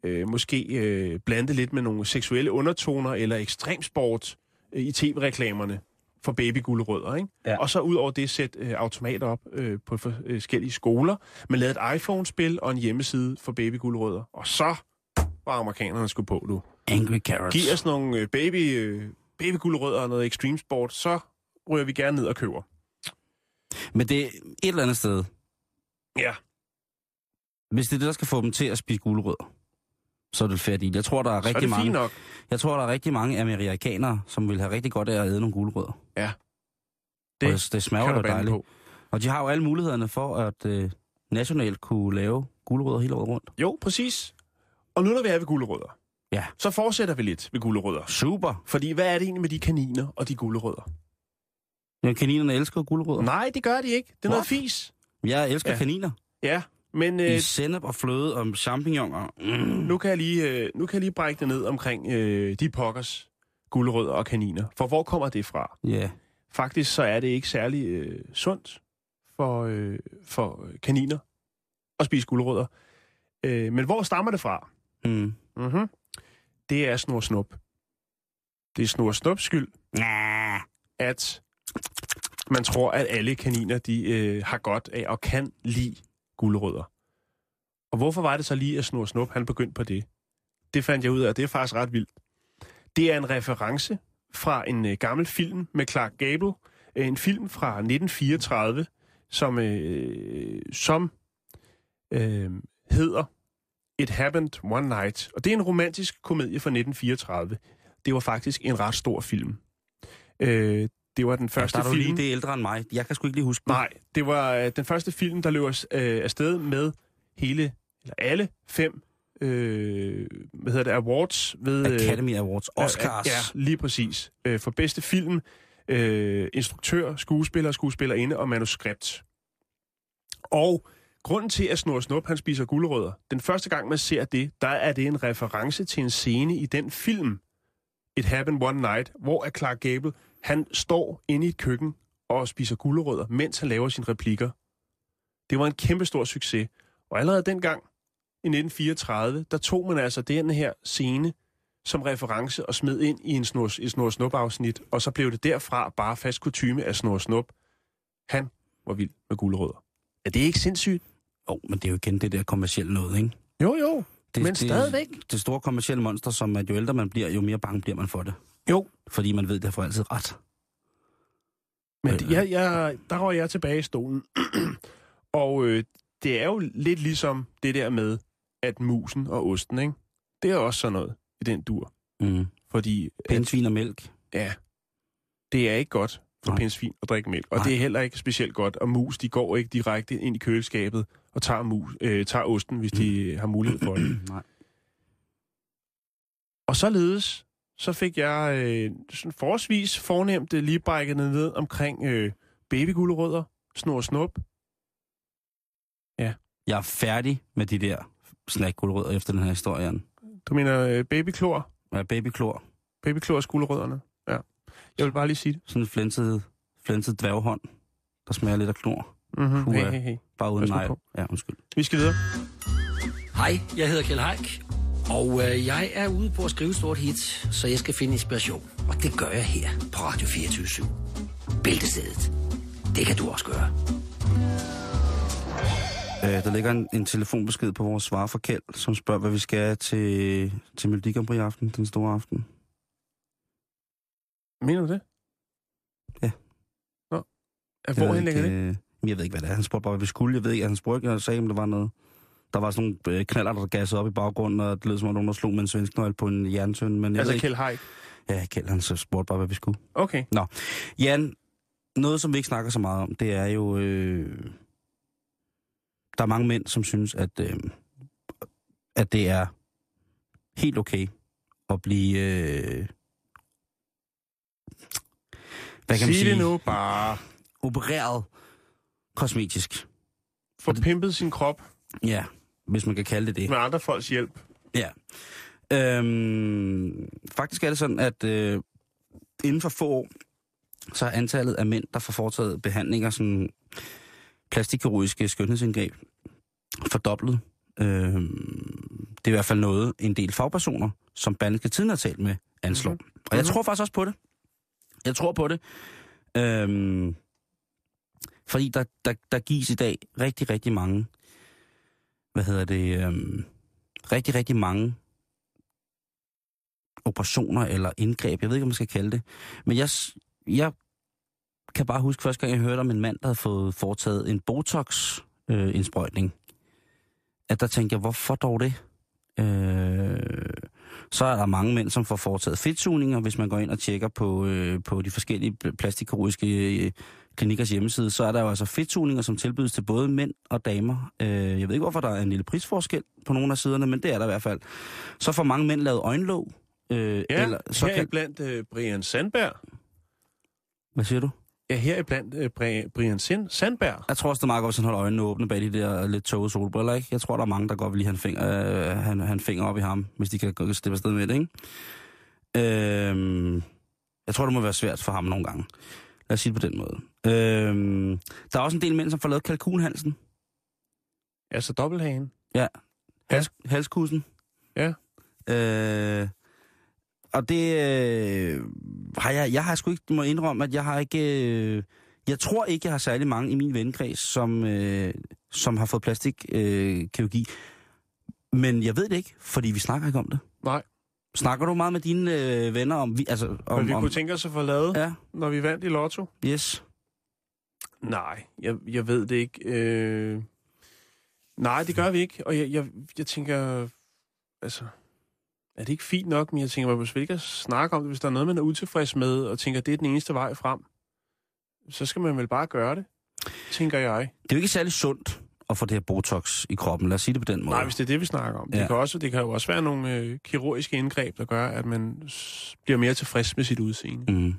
øh, måske øh, blande lidt med nogle seksuelle undertoner eller ekstremsport øh, i tv-reklamerne for babygulerødder, ikke? Ja. Og så ud over det sætte øh, automater op øh, på forskellige skoler, man lavede et iPhone-spil og en hjemmeside for babygulerødder. Og så var amerikanerne skulle på, du. Angry Carrots. Giv os nogle øh, baby, øh, babygulerødder og noget extreme sport, så ryger vi gerne ned og køber. Men det er et eller andet sted. Ja. Hvis det er det, der skal få dem til at spise gulerødder, så er det færdigt. Jeg tror, der er er rigtig det mange, nok. jeg tror, der er rigtig mange amerikanere, som vil have rigtig godt af at æde nogle gulerødder. Det, Og det, smager jo dejligt. på. Og de har jo alle mulighederne for at øh, nationalt kunne lave gulerødder hele året rundt. Jo, præcis. Og nu når vi er ved gulerødder, Ja. så fortsætter vi lidt ved gulerødder. Super. Fordi hvad er det egentlig med de kaniner og de gulerødder? Ja, kaninerne elsker gulerødder. Nej, det gør de ikke. Det er noget What? fis. Jeg elsker Ja. ja. kaniner. Ja, men I øh, sennep og fløde og champignoner. Mm. nu, kan jeg lige, øh, nu kan jeg lige brække det ned omkring øh, de pokkers gulerødder og kaniner. For hvor kommer det fra? Ja. Faktisk så er det ikke særlig øh, sundt for, øh, for kaniner at spise gulerødder. Øh, men hvor stammer det fra? Mm. Mm-hmm. Det er snor snup. Det er snor snups skyld, Ja. at man tror, at alle kaniner de øh, har godt af og kan lide guldrødder. Og hvorfor var det så lige, at Snor Snup han begyndte på det? Det fandt jeg ud af, og det er faktisk ret vildt. Det er en reference fra en øh, gammel film med Clark Gable. Øh, en film fra 1934, som, øh, som øh, hedder It Happened One Night. Og det er en romantisk komedie fra 1934. Det var faktisk en ret stor film. Øh, det var den første Der er du film... lige det er ældre end mig. Jeg kan sgu ikke lige huske. Nej, det var øh, den første film, der løb øh, afsted med hele, eller alle fem, øh, hvad hedder det, awards ved... øh, Academy Awards. Oscars. Ja, lige præcis. Øh, for bedste film, øh, instruktør, skuespiller, skuespillerinde og manuskript. Og grunden til, at Snor Snup, han spiser gulerødder, den første gang, man ser det, der er det en reference til en scene i den film, It Happened One Night, hvor Clark Gable, han står inde i et køkken og spiser gulerødder, mens han laver sine replikker. Det var en kæmpe stor succes. Og allerede dengang, i 1934, der tog man altså den her scene som reference og smed ind i en snor, et snor snup afsnit, og så blev det derfra bare fast kutyme af snor snup. Han var vild med gulerødder. Er det ikke sindssygt? Oh, men det er jo igen det der kommercielle noget, ikke? Jo, jo. Det, Men det, stadigvæk. Det store kommercielle monster, som at jo ældre man bliver, jo mere bange bliver man for det. Jo. Fordi man ved, det får altid ret. Men det, jeg, jeg, der var jeg tilbage i stolen. og øh, det er jo lidt ligesom det der med, at musen og osten, ikke? Det er også sådan noget i den dur. Mm. Fordi, Pindsvin og mælk. ja, det er ikke godt for Nej. pindsvin at drikke mælk. Og Nej. det er heller ikke specielt godt. Og mus, de går ikke direkte ind i køleskabet og tager, mus, øh, tager osten, hvis de har mulighed for det. Nej. Og således, så fik jeg øh, sådan forholdsvis fornemt øh, lige brækket ned omkring øh, babygulerødder, snor og snup. Jeg er færdig med de der snackgulerødder efter den her historie. Jan. Du mener øh, babyklor? Ja, babyklor. Babyklor og gulerødderne? Ja. Jeg vil bare lige sige det. Sådan en flænset, flænset dværghånd, der smager lidt af klor. Mm-hmm. Puha. Hey, hey, hey. Bare uden nej. på. Ja, undskyld. Vi skal videre. Hej, jeg hedder Kjell Haik, og øh, jeg er ude på at skrive stort hit, så jeg skal finde inspiration. Og det gør jeg her på Radio 24 Bæltestedet. Det kan du også gøre. Øh, der ligger en, en telefonbesked på vores svar for Kjeld, som spørger, hvad vi skal til, til Melodi Grand Prix i aften, den store aften. Mener du det? Ja. Nå. Hvorhen ligger det? Øh, jeg ved ikke, hvad det er. Han spurgte bare, hvad vi skulle. Jeg ved ikke, han spurgte og sagde, om der var noget. Der var sådan nogle øh, knaller, der gassede op i baggrunden, og det lød som om nogen, der slog med en svensk nøgle på en jerntøn. Men jeg Altså. Kjell Haik. Ja, Kjeld, han så spurgte bare, hvad vi skulle. Okay. Jan, noget som vi ikke snakker så meget om, det er jo... Øh, der er mange mænd, som synes, at, øh, at det er helt okay at blive... Øh, hvad kan man Sig sige, det nu bare. opereret kosmetisk. Få pimpet sin krop Ja, hvis man kan kalde det det. med andre folks hjælp. Ja. Øhm, faktisk er det sådan, at øh, inden for få år, så er antallet af mænd, der får foretaget behandlinger, sådan plastikkirurgiske skønhedsindgreb, fordoblet. Øhm, det er i hvert fald noget, en del fagpersoner, som Berlingske Tiden har talt med, anslår. Mm-hmm. Og jeg tror faktisk også på det. Jeg tror på det. Øhm, fordi der, der, der gives i dag rigtig, rigtig mange, hvad hedder det, øhm, rigtig, rigtig mange operationer eller indgreb. Jeg ved ikke, om man skal kalde det. Men jeg, jeg kan bare huske første gang, jeg hørte om en mand, der havde fået foretaget en Botox-indsprøjtning. Øh, at der tænkte jeg, hvorfor dog det? Øh, så er der mange mænd, som får foretaget fedtsugninger, hvis man går ind og tjekker på, øh, på de forskellige plastikkirurgiske øh, klinikkers hjemmeside, så er der jo altså fedtsugninger, som tilbydes til både mænd og damer. Øh, jeg ved ikke, hvorfor der er en lille prisforskel på nogle af siderne, men det er der i hvert fald. Så får mange mænd lavet øjenlåg. Øh, Ja, eller, så her kan, blandt uh, Brian Sandberg. hvad siger du? Ja, her blandt uh, Brian Sin- Sandberg. Jeg tror også, det er meget godt, hvis han holder øjnene åbne bag de der lidt tåge solbriller, ikke? Jeg tror, der er mange, der godt vil lige have en finger, øh, han, han finger op i ham, hvis de kan slippe afsted med det, ikke? Øhm, jeg tror, det må være svært for ham nogle gange. Lad os sige det på den måde. Øhm, der er også en del mænd, som får lavet kalkunhalsen. Altså dobbelthagen. Hals, halskussen. Ja. Øh, og det øh, har jeg, jeg har sgu ikke, må indrømme, at jeg har ikke, øh, jeg tror ikke, jeg har særlig mange i min vennekreds, som, øh, som har fået plastikkirurgi. Øh, kirurgi. Men jeg ved det ikke, fordi vi snakker ikke om det. Nej, Snakker du meget med dine øh, venner om, vi, altså, om, om, vi om kunne tænke os at få lavet, ja. Når vi vandt i lotto. yes. Nej, jeg, jeg ved det ikke. Øh... Nej, det gør vi ikke. Og jeg, jeg, jeg tænker, altså, er det ikke fint nok, men jeg tænker, man måske ikke snakke om det, hvis der er noget, man er utilfreds med, og tænker, det er den eneste vej frem. Så skal man vel bare gøre det, tænker jeg. Det er jo ikke særlig sundt at få det her botox i kroppen. Lad os sige det på den måde. Nej, hvis det er det, vi snakker om. Ja. Det, kan også, det kan jo også være nogle øh, kirurgiske indgreb, der gør, at man bliver mere tilfreds med sit udseende. Mm.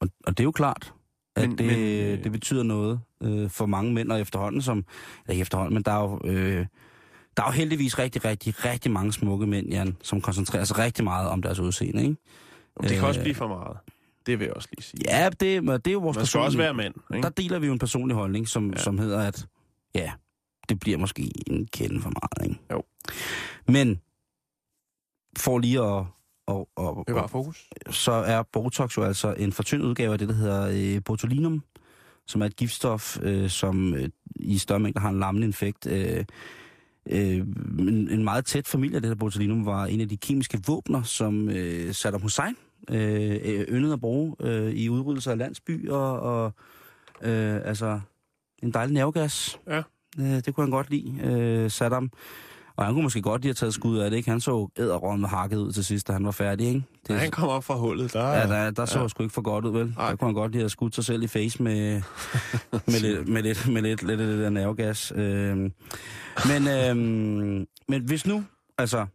Og, og det er jo klart, at Men- det, men, øh, det betyder noget øh, for mange mænd, og efterhånden som... Ja, ikke efterhånden, men der er jo... Øh, der er jo heldigvis rigtig, rigtig, rigtig mange smukke mænd, Jan, som koncentrerer sig rigtig meget om deres udseende, ikke? Det kan Øh, også blive for meget. Det vil jeg også lige sige. Ja, det, men det er jo vores Man skal også være mand. Ikke? Der deler vi jo en personlig holdning, som, ja. som hedder, at ja, det bliver måske en kende for meget, ikke? Jo. Men for lige at... Og, og, Det var fokus. så er Botox jo altså en fortyndet udgave af det, der hedder øh, botulinum, som er et giftstof, øh, som øh, i større mængder har en lammende infekt. Øh, øh, en, en meget tæt familie af det her botulinum var en af de kemiske våbner, som øh, Saddam Hussein øh, øh, yndede at bruge øh, i udryddelse af landsby, og, og øh, altså en dejlig nervegas. Ja. Øh, det kunne han godt lide, øh, Saddam. Og han kunne måske godt lige have taget skud af det, ikke? Han så æderrømme hakket ud til sidst, da han var færdig, ikke? Det, Da han kom op fra hullet, der... Ja, der, der så Ja. ja. sgu ikke for godt ud, vel? Nej. Der kunne han godt lige have skudt sig selv i face med, med, lidt, med, lidt, med lidt, lidt, lidt, lidt nervegas. Øhm, men, øhm, men hvis nu, altså...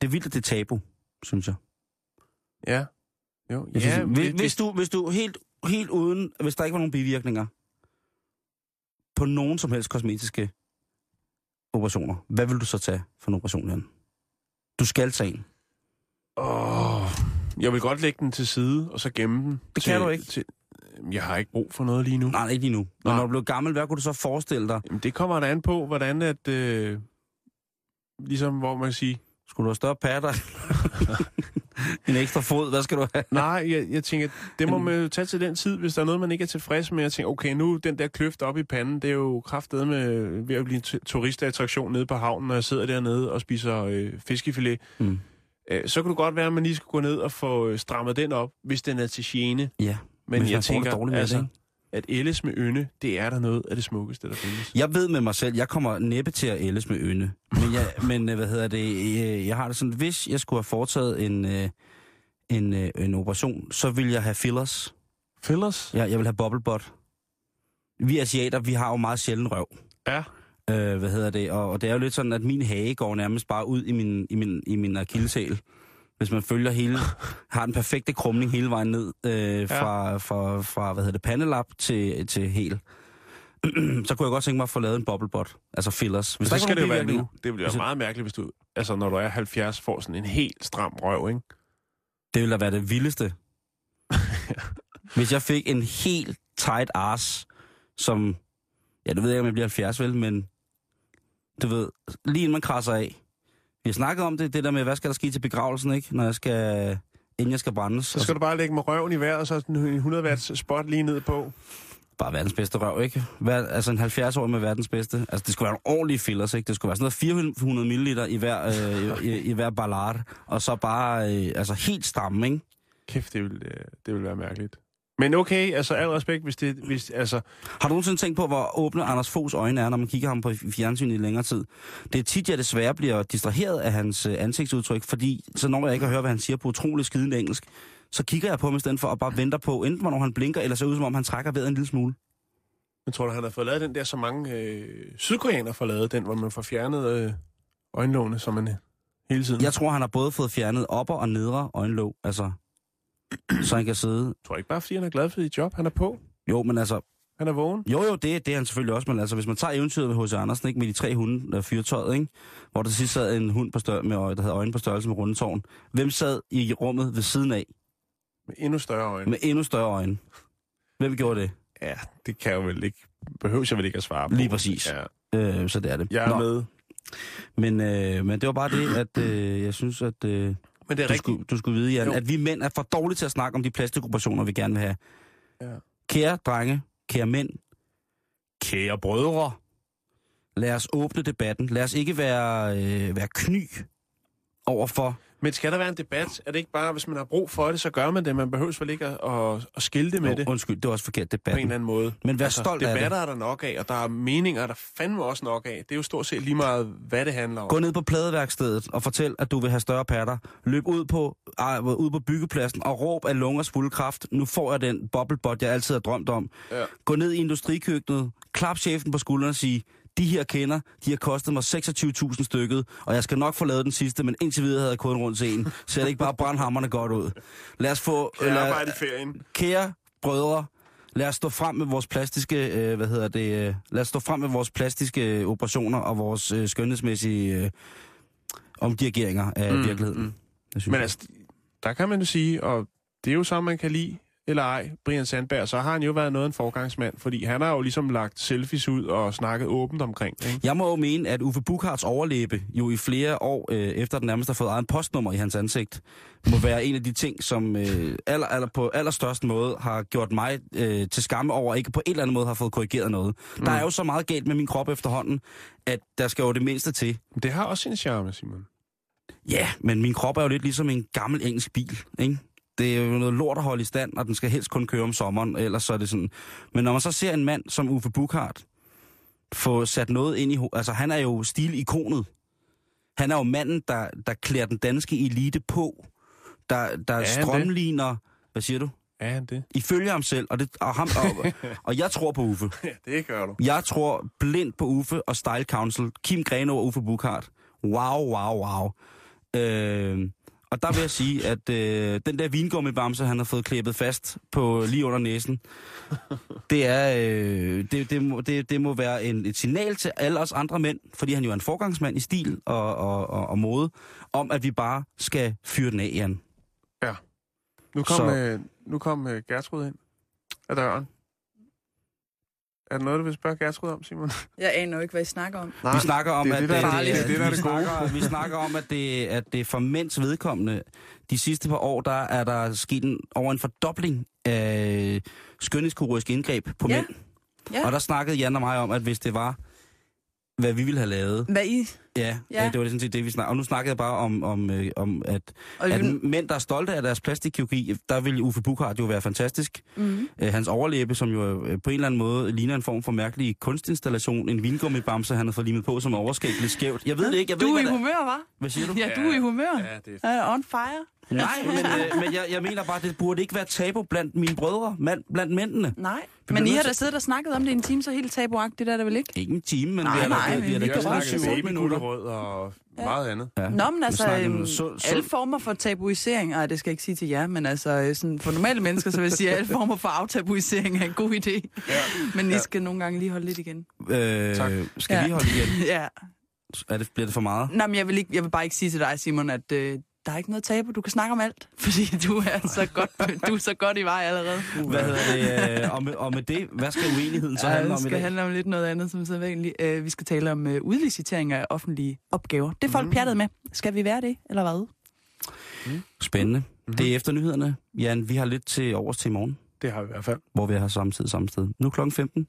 Det er vildt, det er tabu, synes jeg. Ja. Jo, jeg ja, synes, hvis, hvis, du, hvis du helt, helt uden... Hvis der ikke var nogen bivirkninger på nogen som helst kosmetiske operationer, hvad vil du så tage for en operation, Jan? Du skal tage en. Åh, jeg vil godt lægge den til side, og så gemme den. Det til, kan du ikke. Til, jeg har ikke brug for noget lige nu. Nej, ikke lige nu. Men Nej. når du bliver gammel, hvad kunne du så forestille dig? Jamen, det kommer an på, hvordan at... Øh, ligesom, hvor man kan sige... Skulle du have større patter? en ekstra fod, hvad skal du have? Nej, jeg, jeg tænker, det må man jo tage til den tid, hvis der er noget, man ikke er tilfrids med. Jeg tænker, okay, nu den der kløft op i panden, det er jo kraftedet med ved at blive en tu- turistattraktion nede på havnen, når jeg sidder dernede og spiser øh, fiskefilet. Mm. Øh, så kunne det godt være, at man lige skulle gå ned og få øh, strammet den op, hvis den er til gene. Ja, Men Hvis jeg tænker, dårligt med altså, det, at ældes med ynde, det er der noget af det smukkeste, der findes. Jeg ved med mig selv, jeg kommer næppe til at ældes med ynde. Men, jeg, men øh, hvad hedder det, øh, jeg har det sådan, hvis jeg skulle have foretaget en, øh, en, en operation, så ville jeg have fillers. Fillers? Jeg, jeg vil have bubble butt. Vi asiater, vi har jo meget sjældent røv. Ja. Øh, hvad hedder det? Og, og det er jo lidt sådan, at min hage går nærmest bare ud i min, i min, i min akilleshæl. Hvis man følger hele, har den perfekte krumning hele vejen ned øh, fra, fra, fra, hvad hedder det, pandelap til, til hel. så kunne jeg godt tænke mig at få lavet en bobblebot, altså fillers. Hvis Så skal det jo være nu. Det bliver Hvis- meget mærkeligt, hvis du, altså når du er 70, får sådan en helt stram røv, ikke? Det ville da være det vildeste. Hvis jeg fik en helt tight ass, som... Ja, det ved jeg ikke, om jeg bliver 70 vel, men... Du ved, lige inden man krasser af. Vi har snakket om det, det der med, hvad skal der ske til begravelsen, ikke? Når jeg skal... Inden jeg skal brændes. Så skal du bare lægge med røven i vejret, og så en 100 watts spot lige ned på. Bare verdens bedste røv, ikke? Hver, altså en 70-årig med verdens bedste. Altså, det skulle være nogle ordentlige fillers, ikke? Det skulle være sådan noget 400 ml i hver, øh, i, i hver ballard. Og så bare, øh, altså helt stramme, ikke? Kæft, det vil, øh, det vil være mærkeligt. Men okay, altså al respekt, hvis det... Hvis, altså, Har du nogensinde tænkt på, hvor åbne Anders Foghs øjne er, når man kigger ham på fjernsyn i længere tid? Det er tit, jeg desværre bliver distraheret af hans øh, ansigtsudtryk, fordi så når jeg ikke hører, hvad han siger på utrolig skidende engelsk, så kigger jeg på ham i stedet for og bare venter på, enten hvornår han blinker, eller ser ud som om han trækker vejret en lille smule. jeg tror du, han har fået lavet den der, så mange øh, sydkoreanere får lavet, den, hvor man får fjernet øh, øjenlågene, som man øh, hele tiden... Jeg tror, han har både fået fjernet opper og nedre øjenlåg, altså, så han kan sidde. Jeg tror ikke bare, fordi han er glad for sit job. Han er på. Jo, men altså, Han er vågen. Jo, jo, det, det er han selvfølgelig også, men altså, hvis man tager eventyret med H.C. Andersen, ikke, med de tre hunde, der fyrtøjet, ikke, hvor der sidst sad en hund, på stør- med, øje- der havde øjne på størrelse med rundetårn. Hvem sad i rummet ved siden af Med endnu større øjne. med endnu større øjne? Hvem gjorde det? Ja, det kan jeg vel ikke... Behøver jeg vel ikke at svare på. Lige præcis. Ja, Øh, så det er det. jeg er Nå, med. Men, øh, men det var bare det, at øh, jeg synes, at øh, Men det er du, rigtigt. skulle, du skulle vide, Jan, Jo. at vi mænd er for dårlige til at snakke om de plastikoperationer, vi gerne vil have. Ja. Kære drenge, kære mænd, kære brødre, lad os åbne debatten. Lad os ikke være, øh, være kny overfor... Men skal der være en debat? Er det ikke bare, hvis man har brug for det, så gør man det? Man behøver vel ikke at, at, at skilte med Jo, det Undskyld, det var også forkert på en eller anden måde. Altså, Men vær stolt af det. debatter er der nok af, og der er meninger, der fandme også nok af. Det er jo stort set lige meget, hvad det handler om. Gå ned på pladeværkstedet og fortæl, at du vil have større patter. Løb ud på, uh, ud på byggepladsen og råb af lungers fulde kraft. Nu får jeg den bobblebot, jeg altid har drømt om. Ja. Gå ned i industrikøkkenet, klap chefen på skulderen og sige, de her kender, de har kostet mig 26.000 stykket, og jeg skal nok få lavet den sidste, men indtil videre havde jeg kun rundt til en. Så det ikke bare brandhammerne godt ud. Lad os få... Jeg lad- arbejder i ferien. kære brødre, lad os stå frem med vores plastiske, øh, hvad hedder det, øh, lad os stå frem med vores plastiske øh, operationer og vores øh, skønhedsmæssige øh, omdirigeringer af Mm, virkeligheden. mm. Men altså, der kan man jo sige, og det er jo så, man kan lide eller ej, Brian Sandberg, så har han jo været noget af en forgangsmand, fordi han har jo ligesom lagt selfies ud og snakket åbent omkring det? Jeg må jo mene, at Uffe Bukharts overlæbe jo i flere år, øh, efter den nærmest har fået eget postnummer i hans ansigt, må være en af de ting, som øh, aller, aller, på allerstørste måde har gjort mig øh, til skamme over, ikke på en eller anden måde har fået korrigeret noget. Mm. Der er jo så meget galt med min krop efterhånden, at der skal jo det mindste til. Det har også sin charme, Simon. Ja, men min krop er jo lidt ligesom en gammel engelsk bil, ikke? Det er jo noget lort at holde i stand, og den skal helst kun køre om sommeren, ellers så er det sådan. Men når man så ser en mand som Uffe Bukhardt få sat noget ind i... Altså, han er jo stilikonet. Han er jo manden, der, der klæder den danske elite på. Der, der det? strømligner... Hvad siger du? Er han det? Ifølge ham selv, og, det, og, ham, og, og jeg tror på Uffe. Ja, det gør du. Jeg tror blindt på Uffe og Style Council. Kim Greno og Uffe Bukhardt. Wow, wow, wow. Øh, og der vil jeg sige, at øh, den der vingummibamse, han har fået klippet fast på lige under næsen, det er øh, det, det, må, det, det må være en, et signal til alle os andre mænd, fordi han jo er en forgangsmand i stil og, og, og, og mode, om at vi bare skal fyre den af, Jan. Nu kom, Så- øh, nu kom øh, Gertrud ind af døren. Er der noget, du vil spørge Gertrud om, Simon? Jeg aner jo ikke, hvad I snakker om. Nej, Vi snakker om, det er at det, der er farligt. det, det, der er vi, det gode. snakker, vi snakker om, at det, at det for mænds vedkommende, de sidste par år, der er der sket en, over en fordobling af skønhedskirurgiske indgreb på Ja. mænd. Ja. Og der snakkede Jan og mig om, at hvis det var, hvad vi ville have lavet, Hvad I... ja, Ja. ja. det var sådan set det, vi snakkede Og nu snakkede jeg bare om, om, øh, om at, Og at mænd, der er stolte af deres plastikkirurgi, der vil Uffe Bukhardt jo være fantastisk. mm, Øh, hans overlæbe, som jo øh, på en eller anden måde ligner en form for mærkelig kunstinstallation, en vingummibamse, han har fået limet på som overskæg lidt skævt. Jeg ved det ikke, jeg ved du er ikke, i er. humør, hva'? hvad siger du? Ja, du er i humør. Ja, det er Ja, on fire. Nej, men, øh, men jeg, jeg mener bare, det burde ikke være tabu blandt mine brødre, mand, blandt mændene. Nej, Vi men I har da siddet og snakket om det i en time, så helt tabuagtigt er det vel ikke? Ikke en time, men Nej, vi har nej, da, vi vi Vi har snakket syv, otte minutter. babygulerød og meget andet. Ja. Nå, men altså, øhm, om sund- alle former for tabuisering, ej, det skal jeg ikke sige til jer, men altså, øh, sådan, for normale mennesker, så vil jeg sige, at alle former for aftabuisering er en god idé. Ja. Men I skal nogle gange lige holde lidt igen. Øh, Tak. skal Ja. vi holde igen? ja. Er det, bliver det for meget? Nej, men jeg vil, ikke, jeg vil bare ikke sige til dig, Simon, at øh, der er ikke noget tabu. Du kan snakke om alt, fordi du er så godt, du er så godt i vej allerede. Hvad hedder det? Øh, og, med, og med det, hvad skal uenigheden så Ja, handle det om i skal dag? handle om lidt noget andet, som sædvanligt. Øh, vi skal tale om øh, udlicitering af offentlige opgaver. Det er folk Mm. pjattet med. Skal vi være det, eller hvad? Spændende. Mhm. Det er efter nyhederne. Jan, vi har lidt til overs til i morgen, Det har vi i hvert fald. hvor vi har samme tid samme sted. Nu er klokken 15.